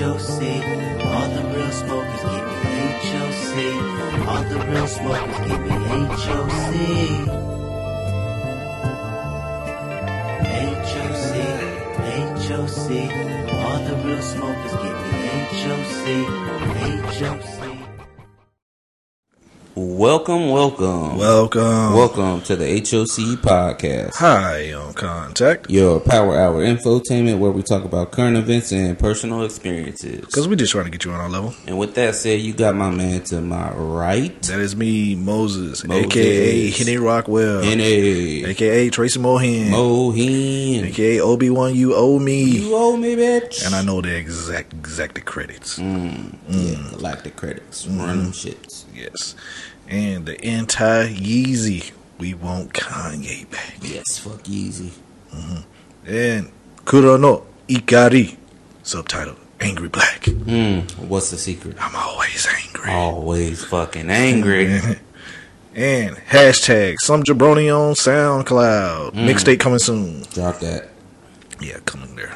HOC. All the real smokers give me HOC. All the real smokers give me HOC. HOC, HOC. All the real smokers give me HOC, HOC. Welcome, welcome, Welcome. welcome to the HOC podcast, Hi, on contact. your power hour infotainment where we talk about current events and personal experiences. Because we just trying to get you on our level. And with that said, you got my man to my right, That is me, Moses, Moses. aka Henry Rockwell, N.A. aka Tracy Mohan, Mohin. aka Obi Wan. You owe me, You owe me, bitch. and I know the exact exact credits. Mm, Yeah, galactic credits. Run them shits. Yes, and the anti Yeezy. We want Kanye back. Yes, fuck easy. And Kurono Ikari, subtitle Angry Black. Mm, what's the secret? I'm always angry. Always fucking angry. And hashtag some jabroni on SoundCloud. Mixtape coming soon. Drop that. Yeah, coming there.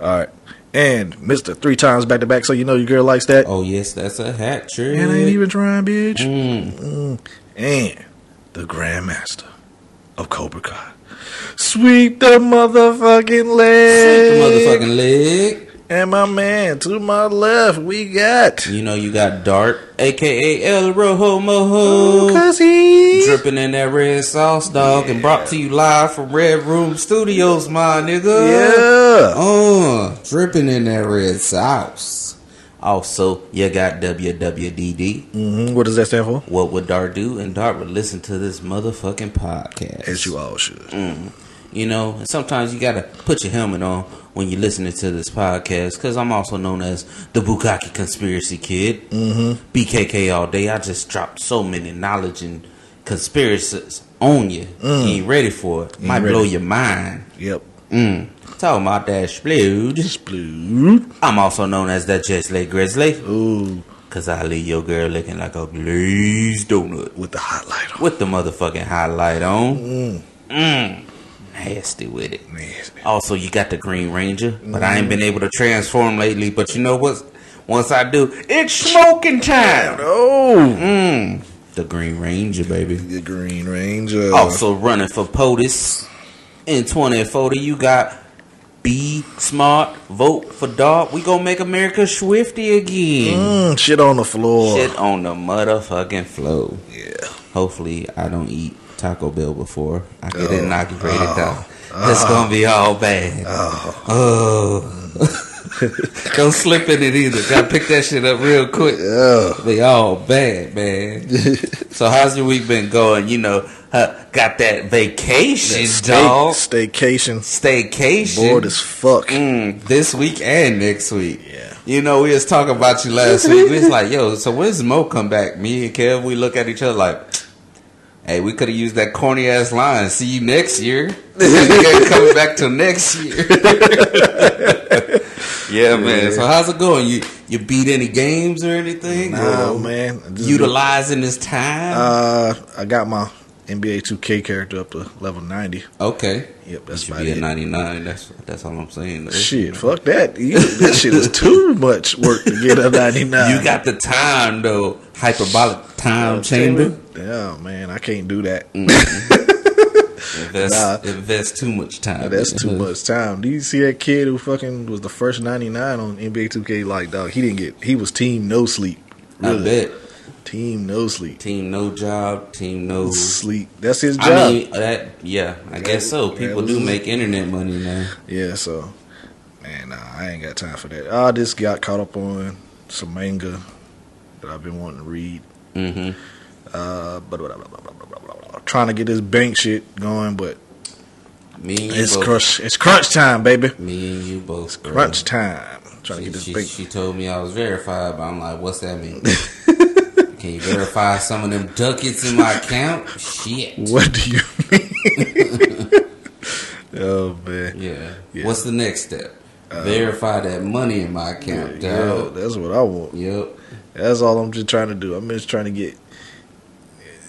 All right. And Mr. Three times back to back, so you know your girl likes that. Oh yes, that's a hat trick. And I ain't even trying, bitch. Mm. Mm. And the Grandmaster of Cobra Kai. Sweep the motherfucking leg. Sweep The motherfucking leg. And my man, to my left, we got. You know you got Dart, aka El Rojo Mojo, Cause he. dripping in that red sauce, dog, and brought to you live from Red Room Studios, my nigga. Yeah. Uh, dripping in that red sauce. Also, you got WWDD. hmm What does that stand for? What would Dart do? And Dart would listen to this motherfucking podcast. As you all should. Mm. You know, and sometimes you gotta put your helmet on when you're listening to this podcast, because I'm also known as the Bukaki Conspiracy Kid. Mm-hmm. BKK all day. I just dropped so many knowledge and conspiracies on you. You ain't ready for it. Might blow your mind. Yep. Mm. Talking about that splooge. Splood. I'm also known as that Just Lay Grizzly, Ooh. because I leave your girl looking like a glazed donut With the hot light on. with the motherfucking highlight on. Mm. Mm. Nasty with it. Nasty. Also, you got the Green Ranger, but I ain't been able to transform lately. But you know what? Once I do, it's smoking time. Oh. Mm, the Green Ranger, baby. The Green Ranger. Also running for POTUS in 2040. You got Be Smart, Vote for Dog. We gonna make America swifty again. Mm, shit on the floor. Shit on the motherfucking floor. Yeah. Hopefully, I don't eat Taco Bell before I get Oh. inaugurated. Oh. though. It's gonna be all bad. Oh. don't slip in it either. Gotta pick that shit up real quick. Yeah. They all bad, man. so how's your week been going? You know, uh, got that vacation, dog. Staycation. Staycation. Bored as fuck. Mm, this week and next week. Yeah. You know, we was talking about you last week. We was like, yo, so when's Mo come back? Me and Kev, we look at each other like, hey, we could have used that corny ass line. See you next year. Coming back till next year. yeah, man. So how's it going? You you beat any games or anything? Or man. Utilizing this time? Uh, I got my NBA 2K character up to level 90. okay. Yep, That that's should about be a it. 99. That's that's all I'm saying. though. Shit, fuck that. You, that shit is too much work to get a 99. You got the time though, hyperbolic time chamber. Yeah, man, I can't do that. Mm-hmm. Invest, Nah. invest too much time. That's too much time. Do you see that kid who fucking was the first 99 on NBA 2K? Like, dog, he didn't get, he was team no sleep. I Really. bet. Team no sleep. Team no job. Team no. Sleep. That's his job. I mean that. Yeah, I guess so. People do it. make internet money now. Yeah, so man, nah, I ain't got time for that. I just got caught up on some manga that I've been wanting to read. hmm Uh, but blah, blah, blah, blah, blah, blah, blah, blah. trying to get this bank shit going, but Me it's both. crunch. It's crunch time, baby. Me and you both. bro. Crunch time. Trying to get this she, bank. she told me I was verified, but I'm like, what's that mean? Can you verify some of them ducats in my account? Shit. What do you mean? oh man, Yeah. Yeah. What's the next step? verify that money in my account, yeah, dog. that's what I want. Yep. That's all I'm just trying to do. I'm just trying to get,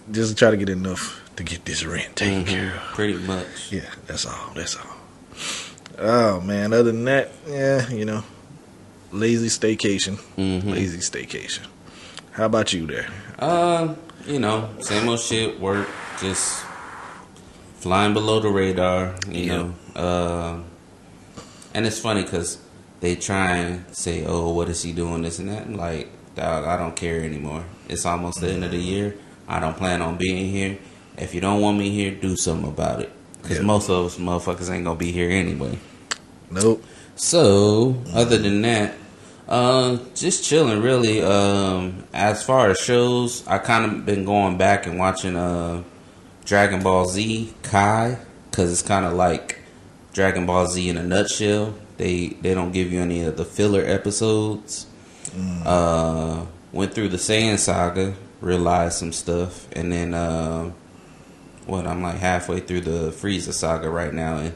just try to get enough to get this rent taken Mhm. care of. Pretty much. Yeah, that's all. That's all. Oh man, other than that, yeah, you know, lazy staycation, Mhm. lazy staycation. How about you there? Uh, you know, same old shit. Work, just flying below the radar. You Yeah. know, uh, and it's funny because they try and say, "Oh, what is he doing? This and that." Like, dog, I don't care anymore. It's almost the end of the year. I don't plan on being here. If you don't want me here, do something about it. Because Yeah. most of us motherfuckers ain't gonna be here anyway. Nope. So, other than that, uh, just chilling really. Um, as far as shows, I kind of been going back and watching uh, Dragon Ball Z Kai because it's kind of like Dragon Ball Z in a nutshell. They they don't give you any of the filler episodes. Uh, went through the Saiyan saga, realized some stuff, and then uh, what I'm like halfway through the Frieza saga right now, and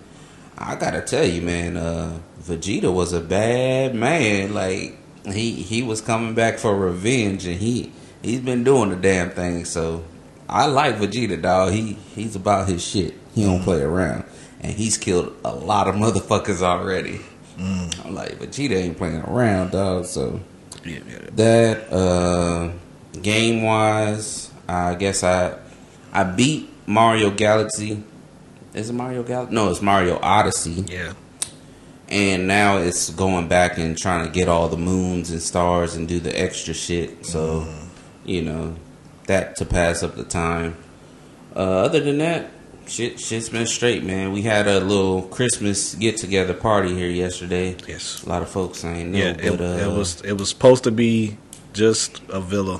I gotta tell you, man, uh, Vegeta was a bad man. Like he he was coming back for revenge, and he he's been doing the damn thing. So I like Vegeta, dog. He he's about his shit. He don't play around, and he's killed a lot of motherfuckers already. I'm like Vegeta ain't playing around, dog. So Yeah, yeah. that uh game wise i guess i i beat mario galaxy is it mario galaxy no it's mario odyssey yeah. And now it's going back and trying to get all the moons and stars and do the extra shit so you know that to pass up the time uh other than that shit shit's been straight man we had a little christmas get together party here yesterday Yes. a lot of folks ain't know Yeah. but It, uh it was it was supposed to be just a villa.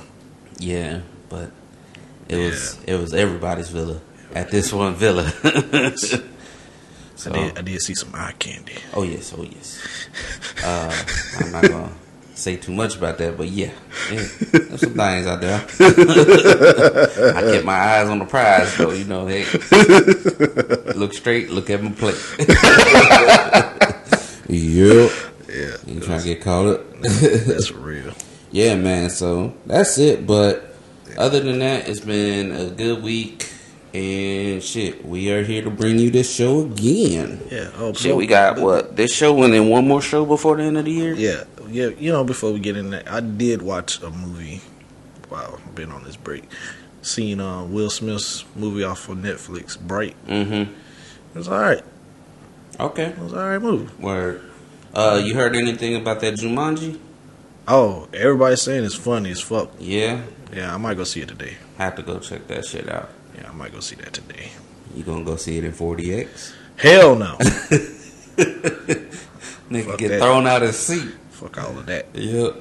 Yeah, but it was it was everybody's villa at this one villa. so, I did I did see some eye candy. oh yes, oh yes. Uh, I'm not gonna say too much about that, but yeah, yeah there's some things out there. I kept my eyes on the prize, though. You know, hey, look straight, look at my plate. yep, Yeah. you trying to get caught up? That's real. Yeah, man. So that's it. But other than that, it's been a good week. And shit, we are here to bring you this show again. Yeah. Oh, Shit, we got what? This show and then one more show before the end of the year? Yeah, yeah. You know, before we get in there, I did watch a movie. Wow, I've been on this break. Seen uh, Will Smith's movie off of Netflix, Bright. Mm-hmm. It was all right. Okay. It was all right movie. Word. Uh, you heard anything about that Jumanji? Oh, everybody's saying it's funny as fuck. Yeah. Yeah, I might go see it today. Have to go check that shit out. I might go see that today. You gonna go see it in 4DX? Hell no. Nigga Fuck get that. thrown out his seat. fuck all of that. Yep.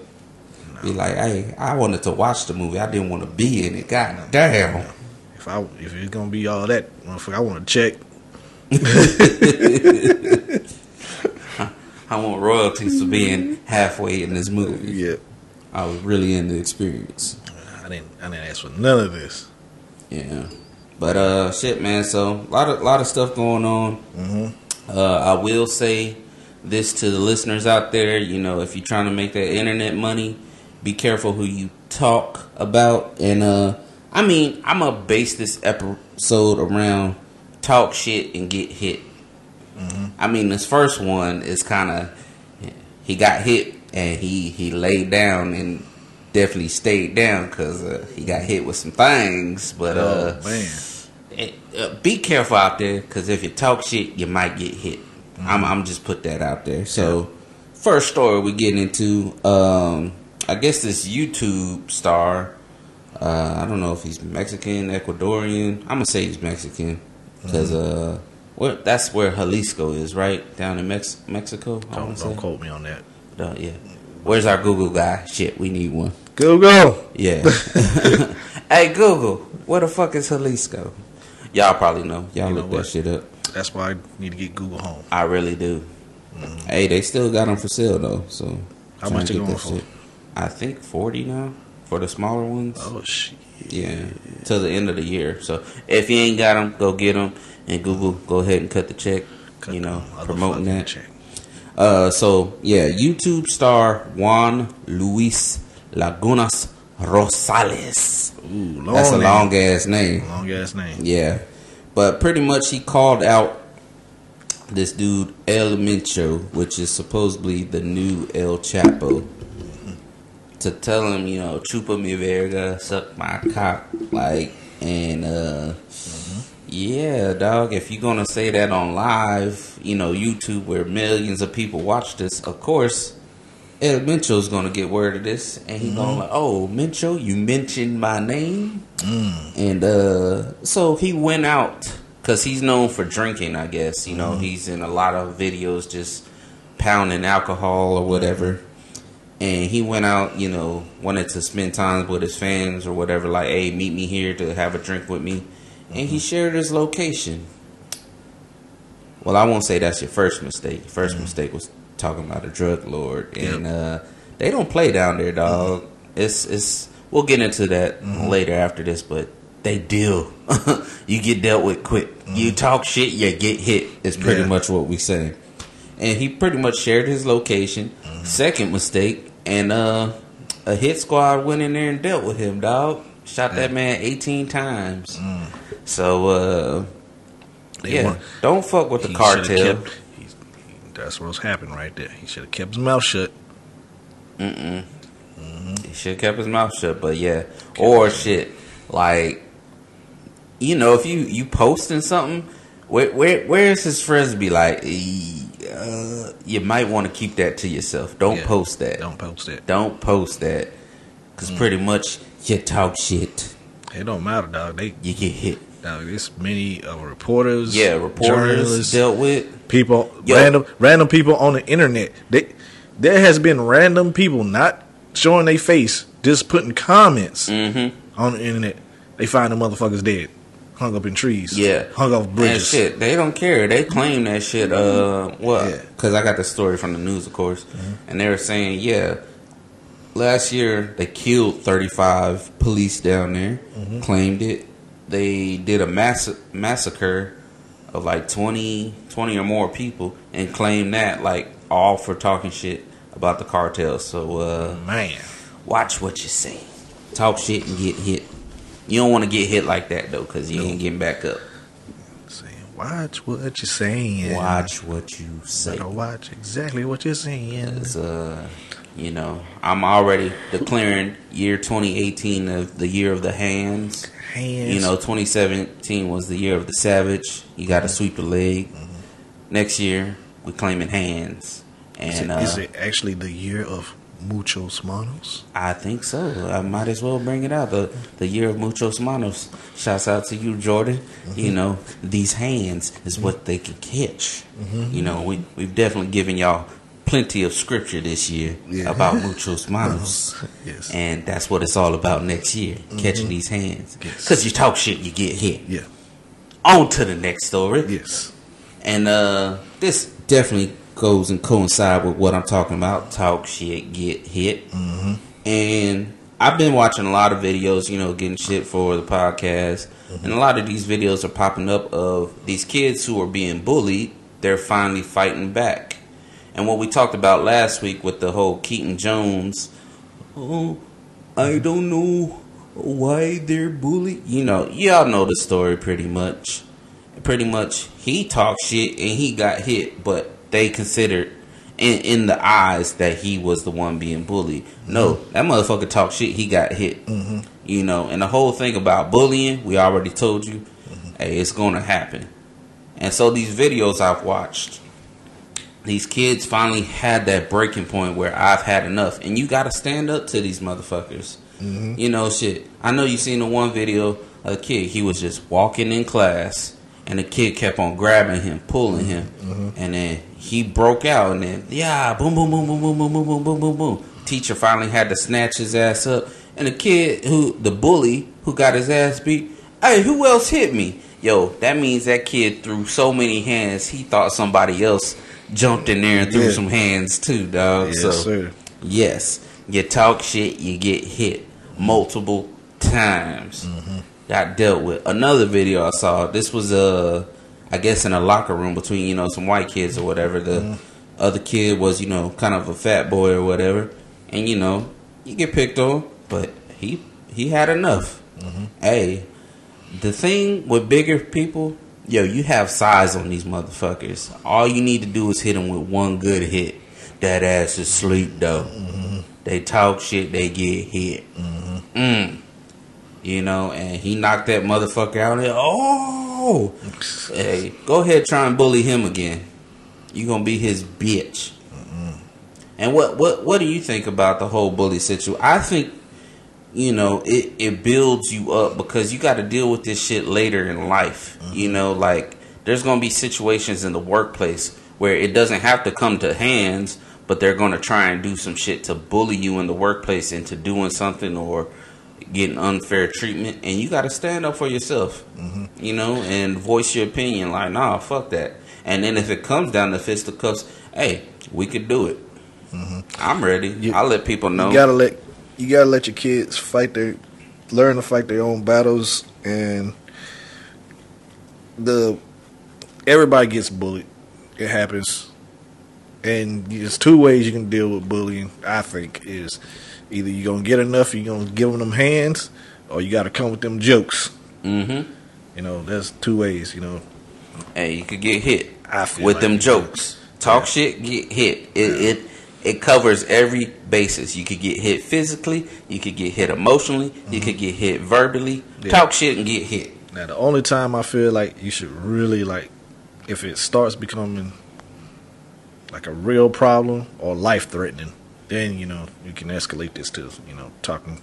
Be like, hey, I wanted to watch the movie. I didn't want to be in it. God damn. If I if it's gonna be all that, motherfucker, I want to check. I want royalties for being halfway in this movie. Yeah, I was really in the experience. I didn't I didn't ask for none of this. Yeah. But uh shit man, so a lot of lot of stuff going on. Mm-hmm. Uh I will say this to the listeners out there, you know, if you're trying to make that internet money, be careful who you talk about and uh I mean, I'm gonna base this episode around talk shit and get hit. I mean, this first one is kind of he got hit and he he laid down and definitely stayed down because uh, he got hit with some things. But uh, oh man, it, uh, be careful out there because if you talk shit, you might get hit. I'm I'm just put that out there. So first story we get into, um, I guess this YouTube star. Uh, I don't know if he's Mexican, Ecuadorian. I'm gonna say he's Mexican because uh, where that's where Jalisco is, right down in Mex- Mexico. I don't don't quote me on that. Uh, yeah. Where's our Google guy? Shit, we need one. Google. Yeah. hey Google, where the fuck is Jalisco? Y'all probably know. Y'all You know look that shit up. That's why I need to get Google Home. I really do. Hey, they still got them for sale though. So Mm-hmm. How much they going for? shit. I think forty now for the smaller ones. Oh shit. Yeah, till the end of the year. So if you ain't got them, go get them. And Google, go ahead and cut the check. Cut you know, promoting that. check. Uh, so yeah, YouTube star Juan Luis Lagunas Rosales. Ooh, long That's a name. long ass name. long ass name. Yeah, but pretty much he called out this dude El Mencho, which is supposedly the new El Chapo, to tell him, you know, chupa mi verga, suck my cock, like, and uh, yeah, dog. If you're gonna say that on live, you know, YouTube, where millions of people watch this, of course, El Mencho's gonna get word of this, and he's gonna mm-hmm. like, oh, Mincho, you mentioned my name, mm. and uh, so he went out because he's known for drinking. I guess you know mm-hmm. he's in a lot of videos just pounding alcohol or whatever. And he went out, you know, wanted to spend time with his fans or whatever. Like, hey, meet me here to have a drink with me. And he mm-hmm. shared his location. Well, I won't say that's your first mistake. Your 1st mistake was talking about a drug lord, and uh, they don't play down there, dog. It's it's. We'll get into that later after this, but they deal. you get dealt with quick. You talk shit, you get hit. Is pretty Yeah. much what we say. And he pretty much shared his location. Second mistake, and uh, a hit squad went in there and dealt with him, dog. Shot that man eighteen times. So uh, They yeah, want- don't fuck with the He cartel. kept- that's what's happened right there. He should have kept his mouth shut. Mhm. Mhm. He should have kept his mouth shut, but yeah. Or shit, like, you know, if you you posting something, where where where's his friends be like, "Eh, uh, you might want to keep that to yourself. Don't Yeah. post that. Don't post that. Don't post that, because pretty much you talk shit, It don't matter, dog. They you get hit. Dog. There's many uh, reporters. Yeah, reporters dealt with. people, Yo. random random people on the internet. They there has been random people not showing their face, just putting comments Mm-hmm. on the internet. They find the motherfuckers dead, hung up in trees. Yeah. hung off And bridges. shit, they don't care. They claim that shit. Uh, what? Yeah. Because I got the story from the news, of course, and they were saying, yeah, last year they killed 35 police down there. Claimed it. They did a mass- massacre of like 20, 20 or more people, and claimed that like all for talking shit about the cartel. So uh, Man, watch what you say. Talk shit and get hit. You don't want to get hit like that though, because you ain't getting back up. saying, watch what you're saying. Watch what you say. Better watch exactly what you're saying. Uh, you know, I'm already declaring year 2018 of the year of the hands. Hands. You know, 2017 was the year of the savage. You got to sweep the leg. Mm-hmm. Next year, we're claiming hands, is, and it, uh, is it actually the year of muchos manos? I think so. I might as well bring it out. The the year of muchos manos. Shouts out to you, Jordan. Mm-hmm. You know, these hands is mm-hmm. what they can catch. You know, we we've definitely given y'all plenty of scripture this year Yeah. about muchos manos. Yes. And that's what it's all about next year, catching these hands. Yes. Cause you talk shit, you get hit. Yeah. On to the next story. Yes. And uh this definitely goes and coincide with what I'm talking about. Talk shit, get hit. Mm-hmm. And I've been watching a lot of videos, you know, getting shit for the podcast. And a lot of these videos are popping up of these kids who are being bullied. They're finally fighting back. And what we talked about last week with the whole Keaton Jones, oh, I don't know why they're bullied. You know, y'all know the story pretty much pretty much he talked shit and he got hit, but they considered in in the eyes that he was the one being bullied. No, mm-hmm. that motherfucker talked shit. He got hit. Mm-hmm. You know, and the whole thing about bullying, we already told you, mm-hmm. hey, it's gonna happen. And so these videos I've watched, these kids finally had that breaking point where I've had enough, and you got to stand up to these motherfuckers. Mm-hmm. You know, shit. I know you seen the one video of a kid. He was just walking in class, and the kid kept on grabbing him, pulling him, mm-hmm. and then he broke out, and then yeah, boom, boom, boom, boom, boom, boom, boom, boom, boom, boom, boom. Teacher finally had to snatch his ass up, and the kid who, the bully who got his ass beat, hey, who else hit me? Yo, that means that kid threw so many hands, he thought somebody else jumped in there and threw Yeah. some hands too, dog. Yes, so, sir. yes, you talk shit, you get hit multiple times. Mm-hmm. Got dealt with. Another video I saw. This was uh, I guess in a locker room between you know some white kids or whatever. The mm-hmm. other kid was you know kind of a fat boy or whatever, and you know you get picked on, but he he had enough. Mm-hmm. Hey, the thing with bigger people, yo, you have size on these motherfuckers. All you need to do is hit them with one good hit. That ass is sleep though. Mm-hmm. They talk shit, they get hit. Mm-hmm. Mm. You know, and he knocked that motherfucker out. And, oh, hey, go ahead, try and bully him again. You gonna be his bitch. Mm-hmm. And what what what do you think about the whole bully situation? I think you know it it builds you up because you got to deal with this shit later in life. Mm-hmm. You know, like there's gonna be situations in the workplace where it doesn't have to come to hands, but they're gonna try and do some shit to bully you in the workplace into doing something or getting unfair treatment, and you got to stand up for yourself. Mm-hmm. You know, and voice your opinion. Like, nah, fuck that. And then if it comes down to fisticuffs, hey, we could do it. Mm-hmm. I'm ready. You- I'll let people know. You gotta let you gotta let your kids fight their learn to fight their own battles and the everybody gets bullied. It happens. And there's two ways you can deal with bullying, I think, is either you're gonna get enough, you're gonna give them them hands, or you gotta come with them jokes. mm-hmm. You know, there's two ways, you know. Hey, you could get hit with like them jokes. Talk Yeah. shit, get hit. It, it it covers every basis. You could get hit physically. You could get hit emotionally. You could get hit verbally. Mm-hmm. Yeah. Talk shit and get hit. Now the only time I feel like you should really like if it starts becoming like a real problem or life threatening, then you know you can escalate this to you know talking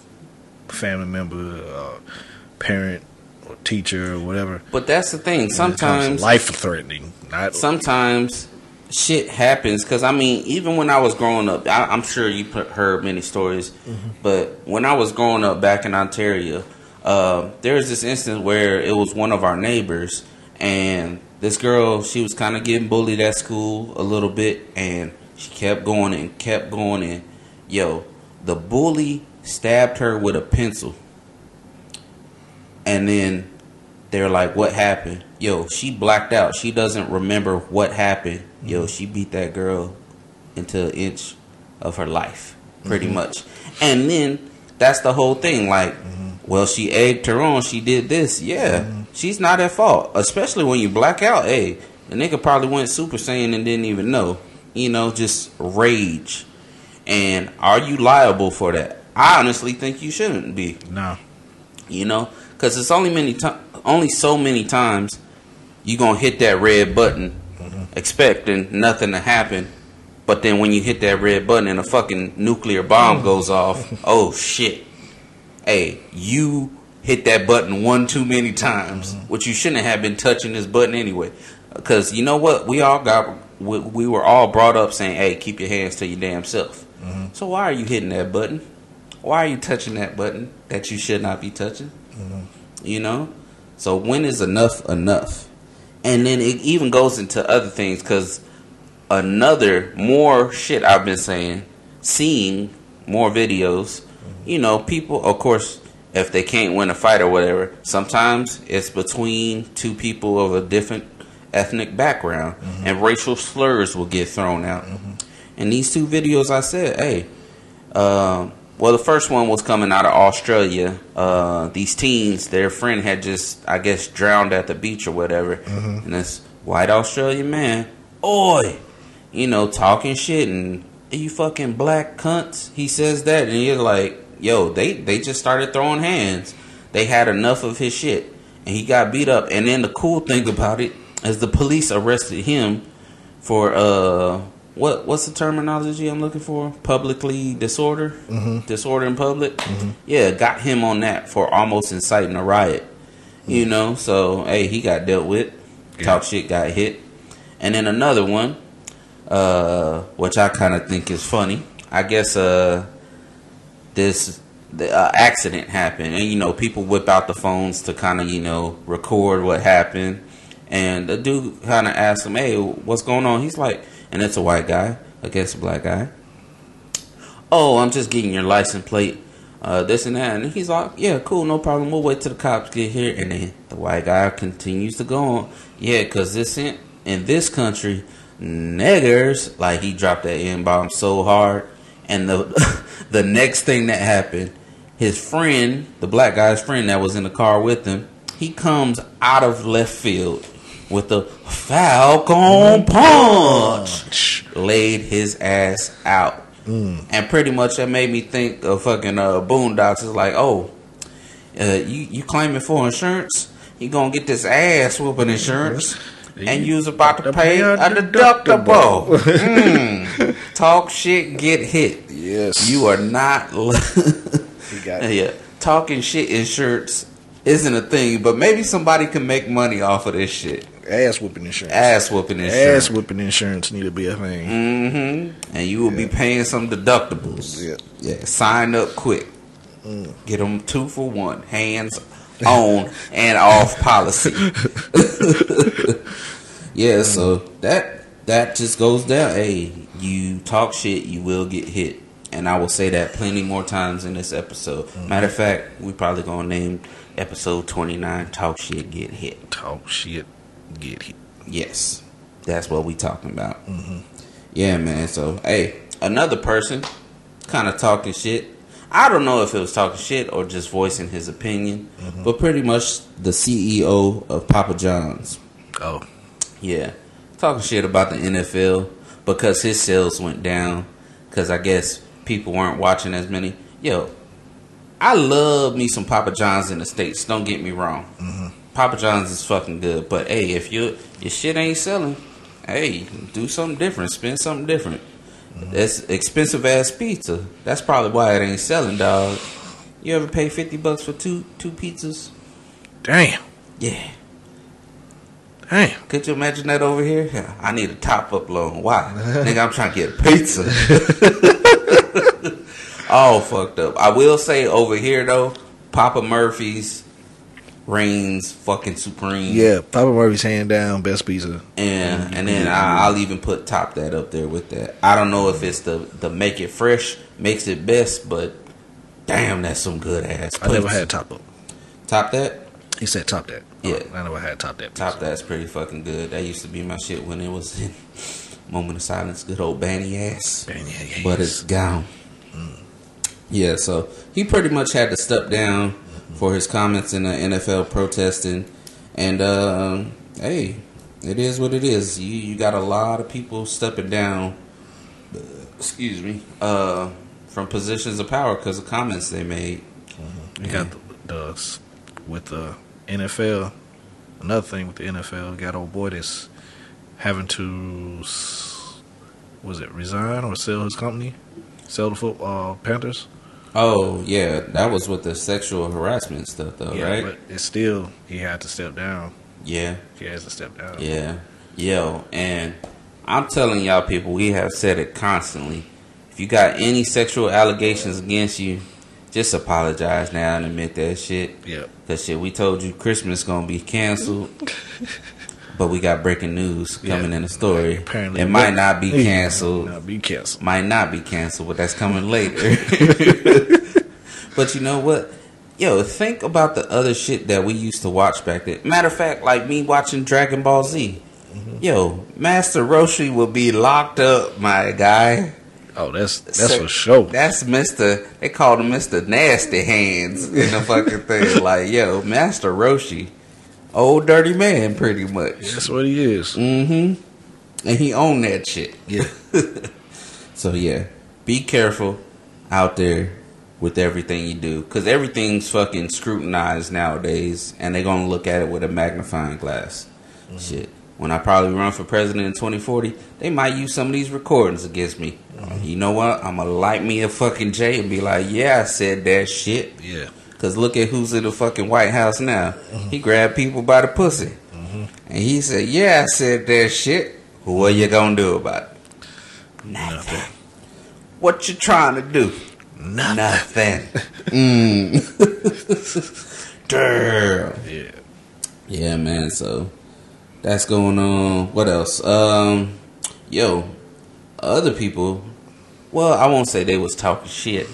family member, uh, parent, or teacher or whatever. But that's the thing. Sometimes life threatening, not sometimes shit happens because I mean, even when I was growing up, I, I'm sure you put, heard many stories, but when I was growing up back in Ontario, uh, there was this instance where it was one of our neighbors, and this girl, she was kind of getting bullied at school a little bit, and she kept going and kept going, and yo, the bully stabbed her with a pencil, and then they're like, "What happened?" Yo, she blacked out. She doesn't remember what happened. Yo, she beat that girl into an inch of her life, pretty mm-hmm. much. And then that's the whole thing. Like, mm-hmm. well, she egged her on. She did this. Yeah, mm-hmm. she's not at fault. Especially when you black out. Hey, the nigga probably went Super Saiyan and didn't even know. You know, just rage. And are you liable for that? I honestly think you shouldn't be no. you know because it's only many ti- only so many times you gonna hit that red button expecting nothing to happen. But then when you hit that red button and a fucking nuclear bomb mm. goes off oh shit. Hey you hit that button one too many times mm-hmm. which you shouldn't have been touching this button anyway. Because you know what? We all got we, we were all brought up saying hey keep your hands to your damn self. Mm-hmm. So why are you hitting that button? Why are you touching that button that you should not be touching? Mm-hmm. You know? So when is enough enough? And then it even goes into other things because another more shit I've been saying, seeing more videos. You know, people, of course, if they can't win a fight or whatever, sometimes it's between two people of a different ethnic background, and racial slurs will get thrown out. And these two videos, I said, hey, um, well, the first one was coming out of Australia. Uh, these teens, their friend had just, I guess, drowned at the beach or whatever. And this white Australian man, oi, you know, talking shit and you fucking black cunts. He says that, and you're like, yo, they they just started throwing hands. They had enough of his shit, and he got beat up. And then the cool thing about it is the police arrested him for uh what what's the terminology I'm looking for? Publicly disorder, disorder in public. Yeah, got him on that for almost inciting a riot. You know, so hey, he got dealt with. Talk shit, got hit, and then another one, uh, which I kind of think is funny. I guess uh, this the uh, accident happened, and you know, people whip out the phones to kind of you know record what happened. And the dude kind of asked him, "Hey, what's going on?" He's like, and it's a white guy against a black guy. Oh, I'm just getting your license plate, uh, this and that. And he's like, "Yeah, cool, no problem. We'll wait till the cops get here." And then the white guy continues to go on, "Yeah, cause this in, in this country, niggers like he dropped that n bomb so hard." And the the next thing that happened, his friend, the black guy's friend that was in the car with him, he comes out of left field with the Falcon punch, laid his ass out. And pretty much that made me think of fucking uh, Boondocks. It's like, oh, uh, you you claiming for insurance? You gonna get this ass whooping insurance, and you's about to pay a deductible. Mm. Talk shit, get hit. Yes. You are not. Yeah, talking shit insurance isn't a thing, but maybe somebody can make money off of this shit. ass whooping insurance. Ass whooping insurance. Ass whooping insurance need to be a thing. Mm-hmm. And you will be paying some deductibles. Yeah. Yeah. Sign up quick. Mm. Get them two for one, hands on and off policy. yeah. Mm. So that that just goes down. Hey, you talk shit, you will get hit. And I will say that plenty more times in this episode. Mm. Matter of fact, we probably gonna name episode twenty nine "Talk Shit, Get Hit." Talk shit, get hit. Yes, that's what we talking about. Mm-hmm. Yeah, man. So, hey, another person kind of talking shit. I don't know if it was talking shit or just voicing his opinion, mm-hmm. but pretty much the CEO of Papa John's. Oh, Yeah, talking shit about the NFL because his sales went down because I guess people weren't watching as many. Yo, I love me some Papa John's in the states. Don't get me wrong. Mm-hmm. Papa John's is fucking good, but hey, if you your shit ain't selling, hey, do something different. Spend something different. Mm-hmm. That's expensive ass pizza. That's probably why it ain't selling, dog. You ever pay fifty bucks for two two pizzas? damn, Yeah. damn. Could you imagine that over here? Yeah, I need a top up loan. Why? Nigga, I'm trying to get a pizza. All fucked up. I will say over here though, Papa Murphy's reigns fucking supreme. Yeah, Papa Murphy's hand down best pizza. And mm-hmm. and then I, I'll even put top that up there with that. I don't know if it's the the make it fresh makes it best, but damn, that's some good ass. I never had top up. top that. He said top that. Yeah. I never had top that. Top that's pretty fucking good. That used to be my shit when it was in moment of silence. Good old Banny ass. Yeah, yeah, but it's gone. Mm. Yeah, so he pretty much had to step down for his comments in the NFL protesting, and uh, hey, it is what it is. You you got a lot of people stepping down. uh, Excuse me, uh, from positions of power because of comments they made. You got the, with the NFL. Another thing with the NFL, got old boy that's having to was it resign or sell his company, sell the football Panthers. Oh yeah, that was with the sexual harassment stuff though, right? but it's still he had to step down. yeah. He has to step down. Yeah. Yo, and I'm telling y'all people, we have said it constantly. If you got any sexual allegations against you, just apologize now and admit that shit. Yeah. Cause shit, we told you Christmas gonna be canceled. but we got breaking news coming Yeah. in the story. Apparently, it might not be canceled. Not be canceled. Might not be canceled, but that's coming later. but you know what? Yo, think about the other shit that we used to watch back then. Matter of fact, like me watching Dragon Ball Z. Mm-hmm. Yo, Master Roshi will be locked up, my guy. Oh, that's that's So- for sure. That's Mister. They called him Mister Nasty Hands in the fucking thing. Like, yo, Master Roshi, old dirty man, pretty much. That's what he is. Mm-hmm. And he owned that shit. Yeah. So yeah, be careful out there with everything you do, cause everything's fucking scrutinized nowadays, and they're gonna look at it with a magnifying glass. Shit. When I probably run for president in 2040, they might use some of these recordings against me. You know what? I'm gonna light me a fucking J and be like, yeah, I said that shit. Yeah. Cause look at who's in the fucking White House now. He grabbed people by the pussy, and he said, "Yeah, I said that shit. What are you gonna do about it? Nothing. What you trying to do? Nothing. Nothing. mm. Damn. Yeah. Yeah, man. So that's going on. What else? Um, yo, other people. Well, I won't say they was talking shit,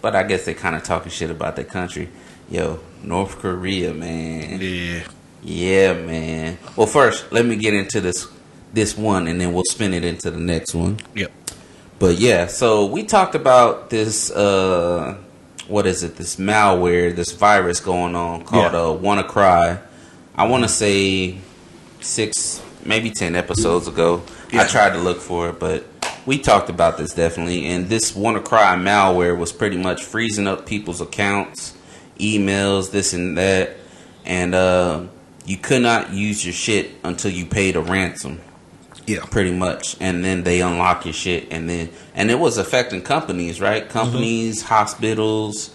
but I guess they kind of talking shit about their country. Yo, North Korea, man. Yeah. Yeah, man. Well, first, let me get into this this one, and then we'll spin it into the next one. Yep. But yeah, so we talked about this. uh What is it? This malware, this virus going on called Yeah. uh, WannaCry. I want to say six, maybe ten episodes ago. I tried to look for it, but we talked about this definitely. And this WannaCry malware was pretty much freezing up people's accounts, emails, this and that, and uh, you could not use your shit until you paid a ransom Yeah. pretty much and then they unlock your shit and then and it was affecting companies right companies hospitals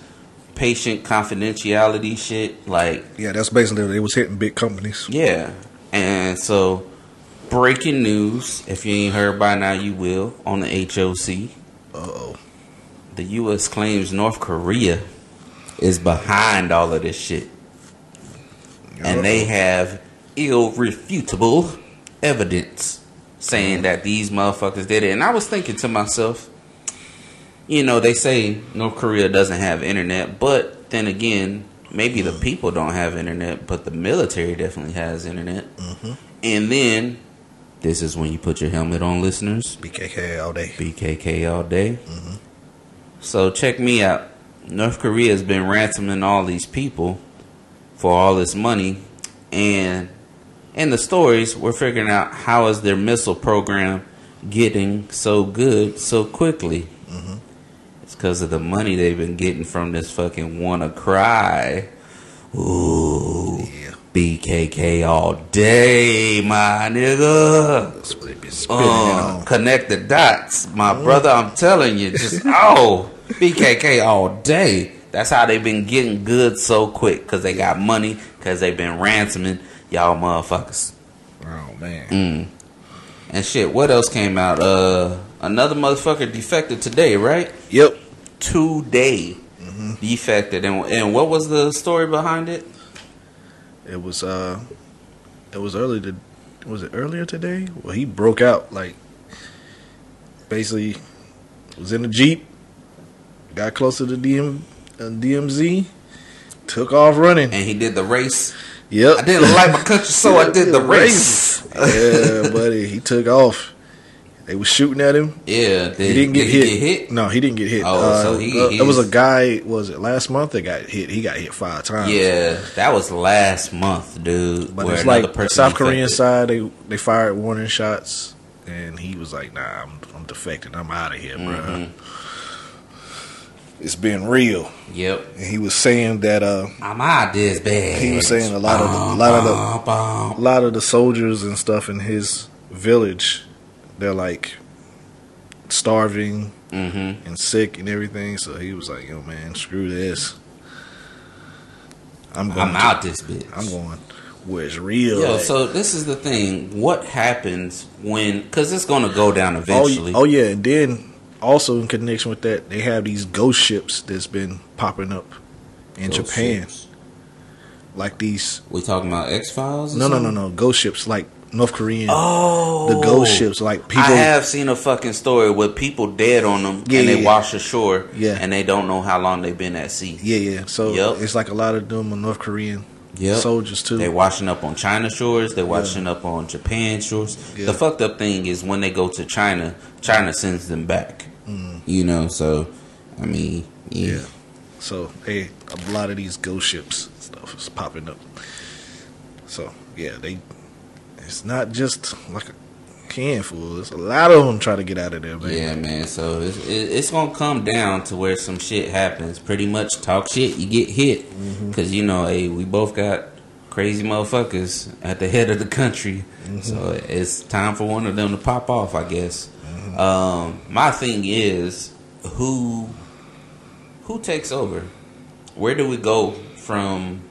patient confidentiality shit like Yeah, that's basically it was hitting big companies. yeah and so breaking news if you ain't heard by now you will on the hoc Uh oh. the us claims north korea is behind all of this shit and they have irrefutable evidence saying that these motherfuckers did it. And I was thinking to myself, you know, they say North Korea doesn't have internet, but then again, maybe the people don't have internet, but the military definitely has internet. And then, this is when you put your helmet on, listeners. BKK all day. BKK all day. So check me out. North Korea has been ransoming all these people for all this money, and in the stories, we're figuring out how is their missile program getting so good so quickly. It's because of the money they've been getting from this fucking wanna cry. Ooh, Yeah. BKK all day, my nigga. That's what they been spinning Uh, on. connect the dots, my brother. I'm telling you, just oh, BKK all day. That's how they've been getting good so quick because they got money because they've been ransoming y'all motherfuckers. Oh man. Mm. And shit, what else came out? Uh, another motherfucker defected today, right? Yep. Today defected, and and what was the story behind it? It was uh it was early to was it earlier today? Well he broke out like basically was in a Jeep, got close to the DM uh, DMZ, took off running. And he did the race. Yep. I didn't like my country, so I did the race. yeah, buddy, he took off. They was shooting at him. Yeah, did, He didn't get, did hit. he get hit. No, he didn't get hit. Oh, uh, so he- uh, it was a guy. Was it last month that got hit? He got hit five times. Yeah, that was last month, dude. But it's like South Korean side, they they fired warning shots, and he was like, "Nah, I'm I'm defecting. I'm out of here, bro. Mhm. It's been real." Yep, And he was saying that uh, I'm out this bad. He was saying a lot of the- a lot of the- a lot of the soldiers and stuff in his village, they're like starving Mm-hmm. and sick and everything. So he was like, "Yo, man, screw this. I'm going. I'm to- out this bitch. I'm going where it's real." Yo, at." so this is the thing. What happens when? Because it's gonna go down Oh, eventually. oh yeah, and then also in connection with that, they have these ghost ships that's been popping up in Ghost Japan, ships. like these. We talking about X Files? No, no, no, no, ghost ships like North Korean. Oh, the ghost ships, like people. I have seen a fucking story with people dead on them, Yeah, and they yeah. wash ashore, Yeah. and they don't know how long they've been at sea. Yeah, yeah. So Yep. it's like a lot of them are North Korean Yep. soldiers too. They washing up on China shores. They washing up on Japan shores. Yeah. The fucked up thing is when they go to China, China sends them back. You know, so I mean, yeah. Mm. yeah. So hey, a lot of these ghost ships stuff is popping up. So yeah, they. It's not just like a handful. There's a lot of them trying to get out of there, man. Yeah, man. So it's, it's gonna come down to where some shit happens. Pretty much, talk shit, you get hit. Mm-hmm. Because you know, hey, we both got crazy motherfuckers at the head of the country. Mm-hmm. So it's time for one of them to pop off, I guess. Mm-hmm. Um, my thing is, who who takes over? Where do we go from?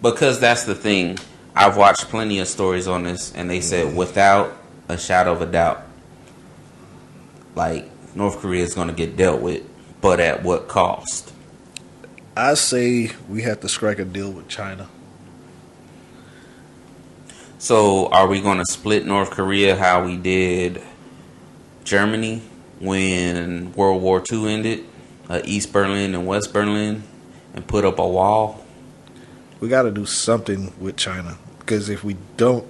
Because that's the thing. I've watched plenty of stories on this, and they said without a shadow of a doubt, like North Korea is going to get dealt with, but at what cost? I say we have to strike a deal with China. So, are we going to split North Korea how we did Germany when World War II ended? Uh, East Berlin and West Berlin, and put up a wall. We got to do something with China because if we don't,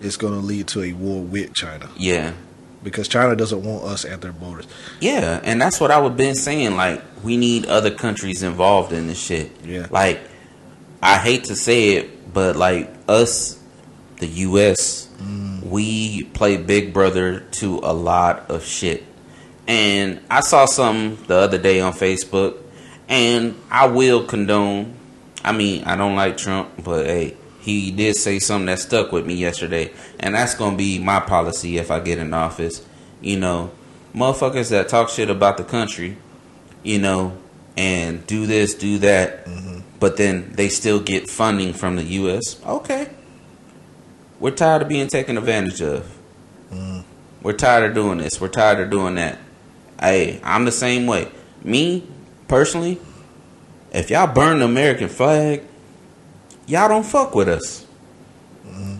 it's going to lead to a war with China Yeah, because China doesn't want us at their borders. Yeah, and that's what I would been saying. Like, we need other countries involved in this shit. Yeah. Like, I hate to say it, but like us the U.S. Mm. We play Big Brother to a lot of shit. And I saw something the other day on Facebook, and I will condone. I mean, I don't like Trump, but hey, he did say something that stuck with me yesterday, and that's gonna be my policy if I get in office. You know, motherfuckers that talk shit about the country, you know, and do this, do that, mm-hmm. but then they still get funding from the U.S. Okay, we're tired of being taken advantage of. Mm-hmm. We're tired of doing this. We're tired of doing that. Hey, I'm the same way. Me, personally, if y'all burn the American flag, y'all don't fuck with us. Mm-hmm.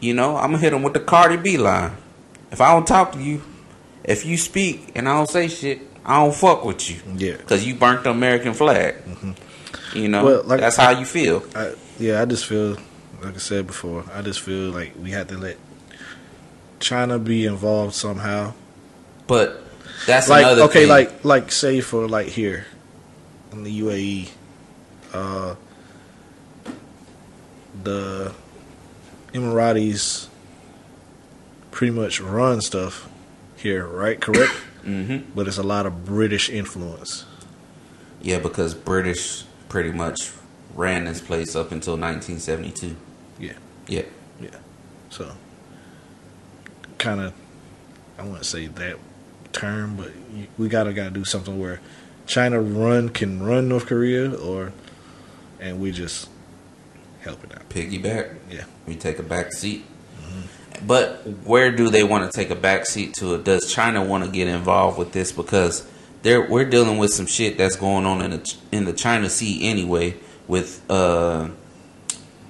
You know, I'm gonna hit them with the Cardi B line. If I don't talk to you, if you speak and I don't say shit, I don't fuck with you. Yeah. Cause you burnt the American flag. Mm-hmm. You know, Well, like- that's how you feel. I, yeah, I just feel like I said before. I just feel like we had to let China be involved somehow. But that's like another okay, thing. like like say for like here in the UAE, uh, the Emiratis pretty much run stuff here, right? Correct, hmm but it's a lot of British influence. Yeah, because British pretty much ran this place up until 1972. Yeah. Yeah. Yeah. So, kind of, I wouldn't say that term, but we gotta gotta do something where China run can run North Korea, or and we just help it out. Piggyback. Yeah. We take a back seat. But where do they want to take a back seat to it? Does China want to get involved with this? Because they're we're dealing with some shit that's going on in the in the China Sea anyway, with uh,